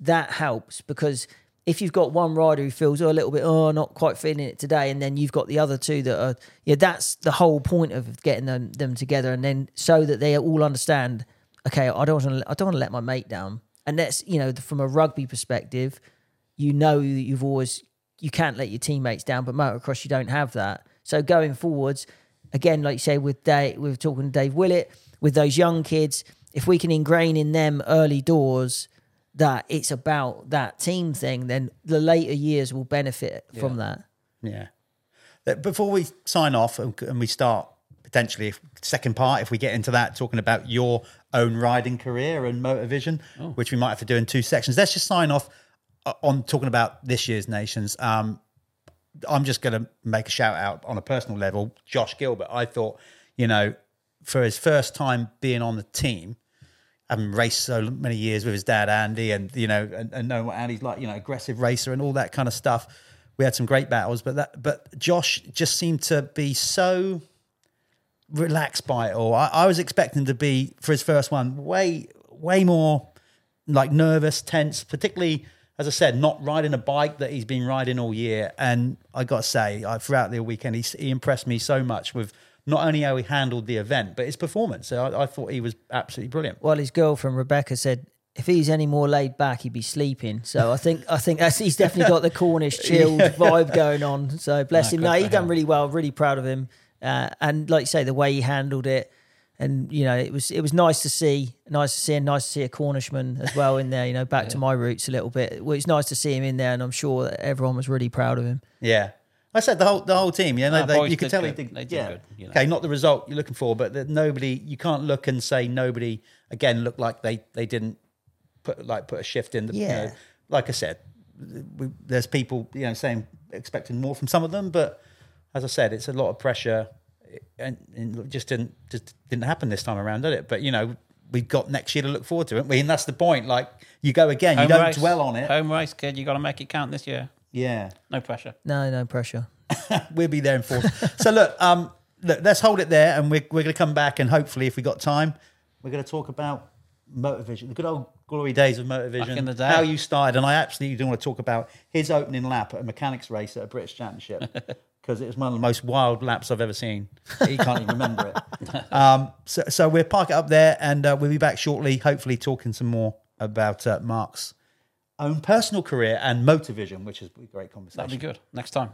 that helps because if you've got one rider who feels oh, a little bit oh not quite feeling it today and then you've got the other two that are yeah that's the whole point of getting them them together and then so that they all understand okay I don't want to I don't want to let my mate down and that's you know from a rugby perspective you know you've always you can't let your teammates down but motocross you don't have that so going forwards again like you say with Dave we were talking to Dave Willett with those young kids if we can ingrain in them early doors that it's about that team thing, then the later years will benefit from that. Yeah. Uh, Before we sign off and and we start potentially if- second part, if we get into that, talking about your own riding career and Motorvision, which we might have to do in two sections. Let's just sign off on talking about this year's nations. Um, I'm just going to make a shout out on a personal level. Josh Gilbert, I thought, you know, for his first time being on the team, having raced so many years with his dad Andy, and you know, and, and knowing what Andy's like, you know, aggressive racer and all that kind of stuff. We had some great battles, but that, but Josh just seemed to be so relaxed by it all. I, I was expecting to be for his first one way, way more like nervous, tense, particularly as I said, not riding a bike that he's been riding all year. And I got to say, I, throughout the weekend, he, he impressed me so much with not only how he handled the event, but his performance. So I, I thought he was absolutely brilliant. Well, his girlfriend Rebecca said if he's any more laid back, he'd be sleeping. So I think I think that's, he's definitely got the Cornish chilled vibe going on. So bless him. good No, for he done really well. Really proud of him. Uh, and like you say, the way he handled it, and you know, it was it was nice to see, nice to see, and nice to see a Cornishman as well in there. You know, back to my roots a little bit. Well, it's nice to see him in there, and I'm sure that everyone was really proud of him. Yeah. I said the whole the whole team. Yeah, No, they, boys you could tell good. they did. They did yeah. good, you know. Okay, not the result you're looking for, but that nobody. You can't look and say nobody again looked like they they didn't put like put a shift in. The, you Yeah. know, like I said, we, there's people you know saying expecting more from some of them, but as I said, it's a lot of pressure, and, and it just didn't just didn't happen this time around, did it? But you know. We've got next year to look forward to, haven't we? And that's the point. Like you go again, you don't race. dwell on it. Home race, kid. You got to make it count this year. Yeah. No pressure. No, no pressure. we'll be there in force. so look, um, look, let's hold it there, and we're we're going to come back, and hopefully, if we got time, we're going to talk about Motorvision, the good old glory days of Motorvision, in the day. how you started, and I absolutely do want to talk about his opening lap at a mechanics race at a British Championship. Because it was one of the most wild laps I've ever seen. He can't even remember it. Um, so, so we'll park it up there, and uh, we'll be back shortly. Hopefully, talking some more about uh, Mark's own personal career and Motorvision, which is a great conversation. That'd be good. Next time.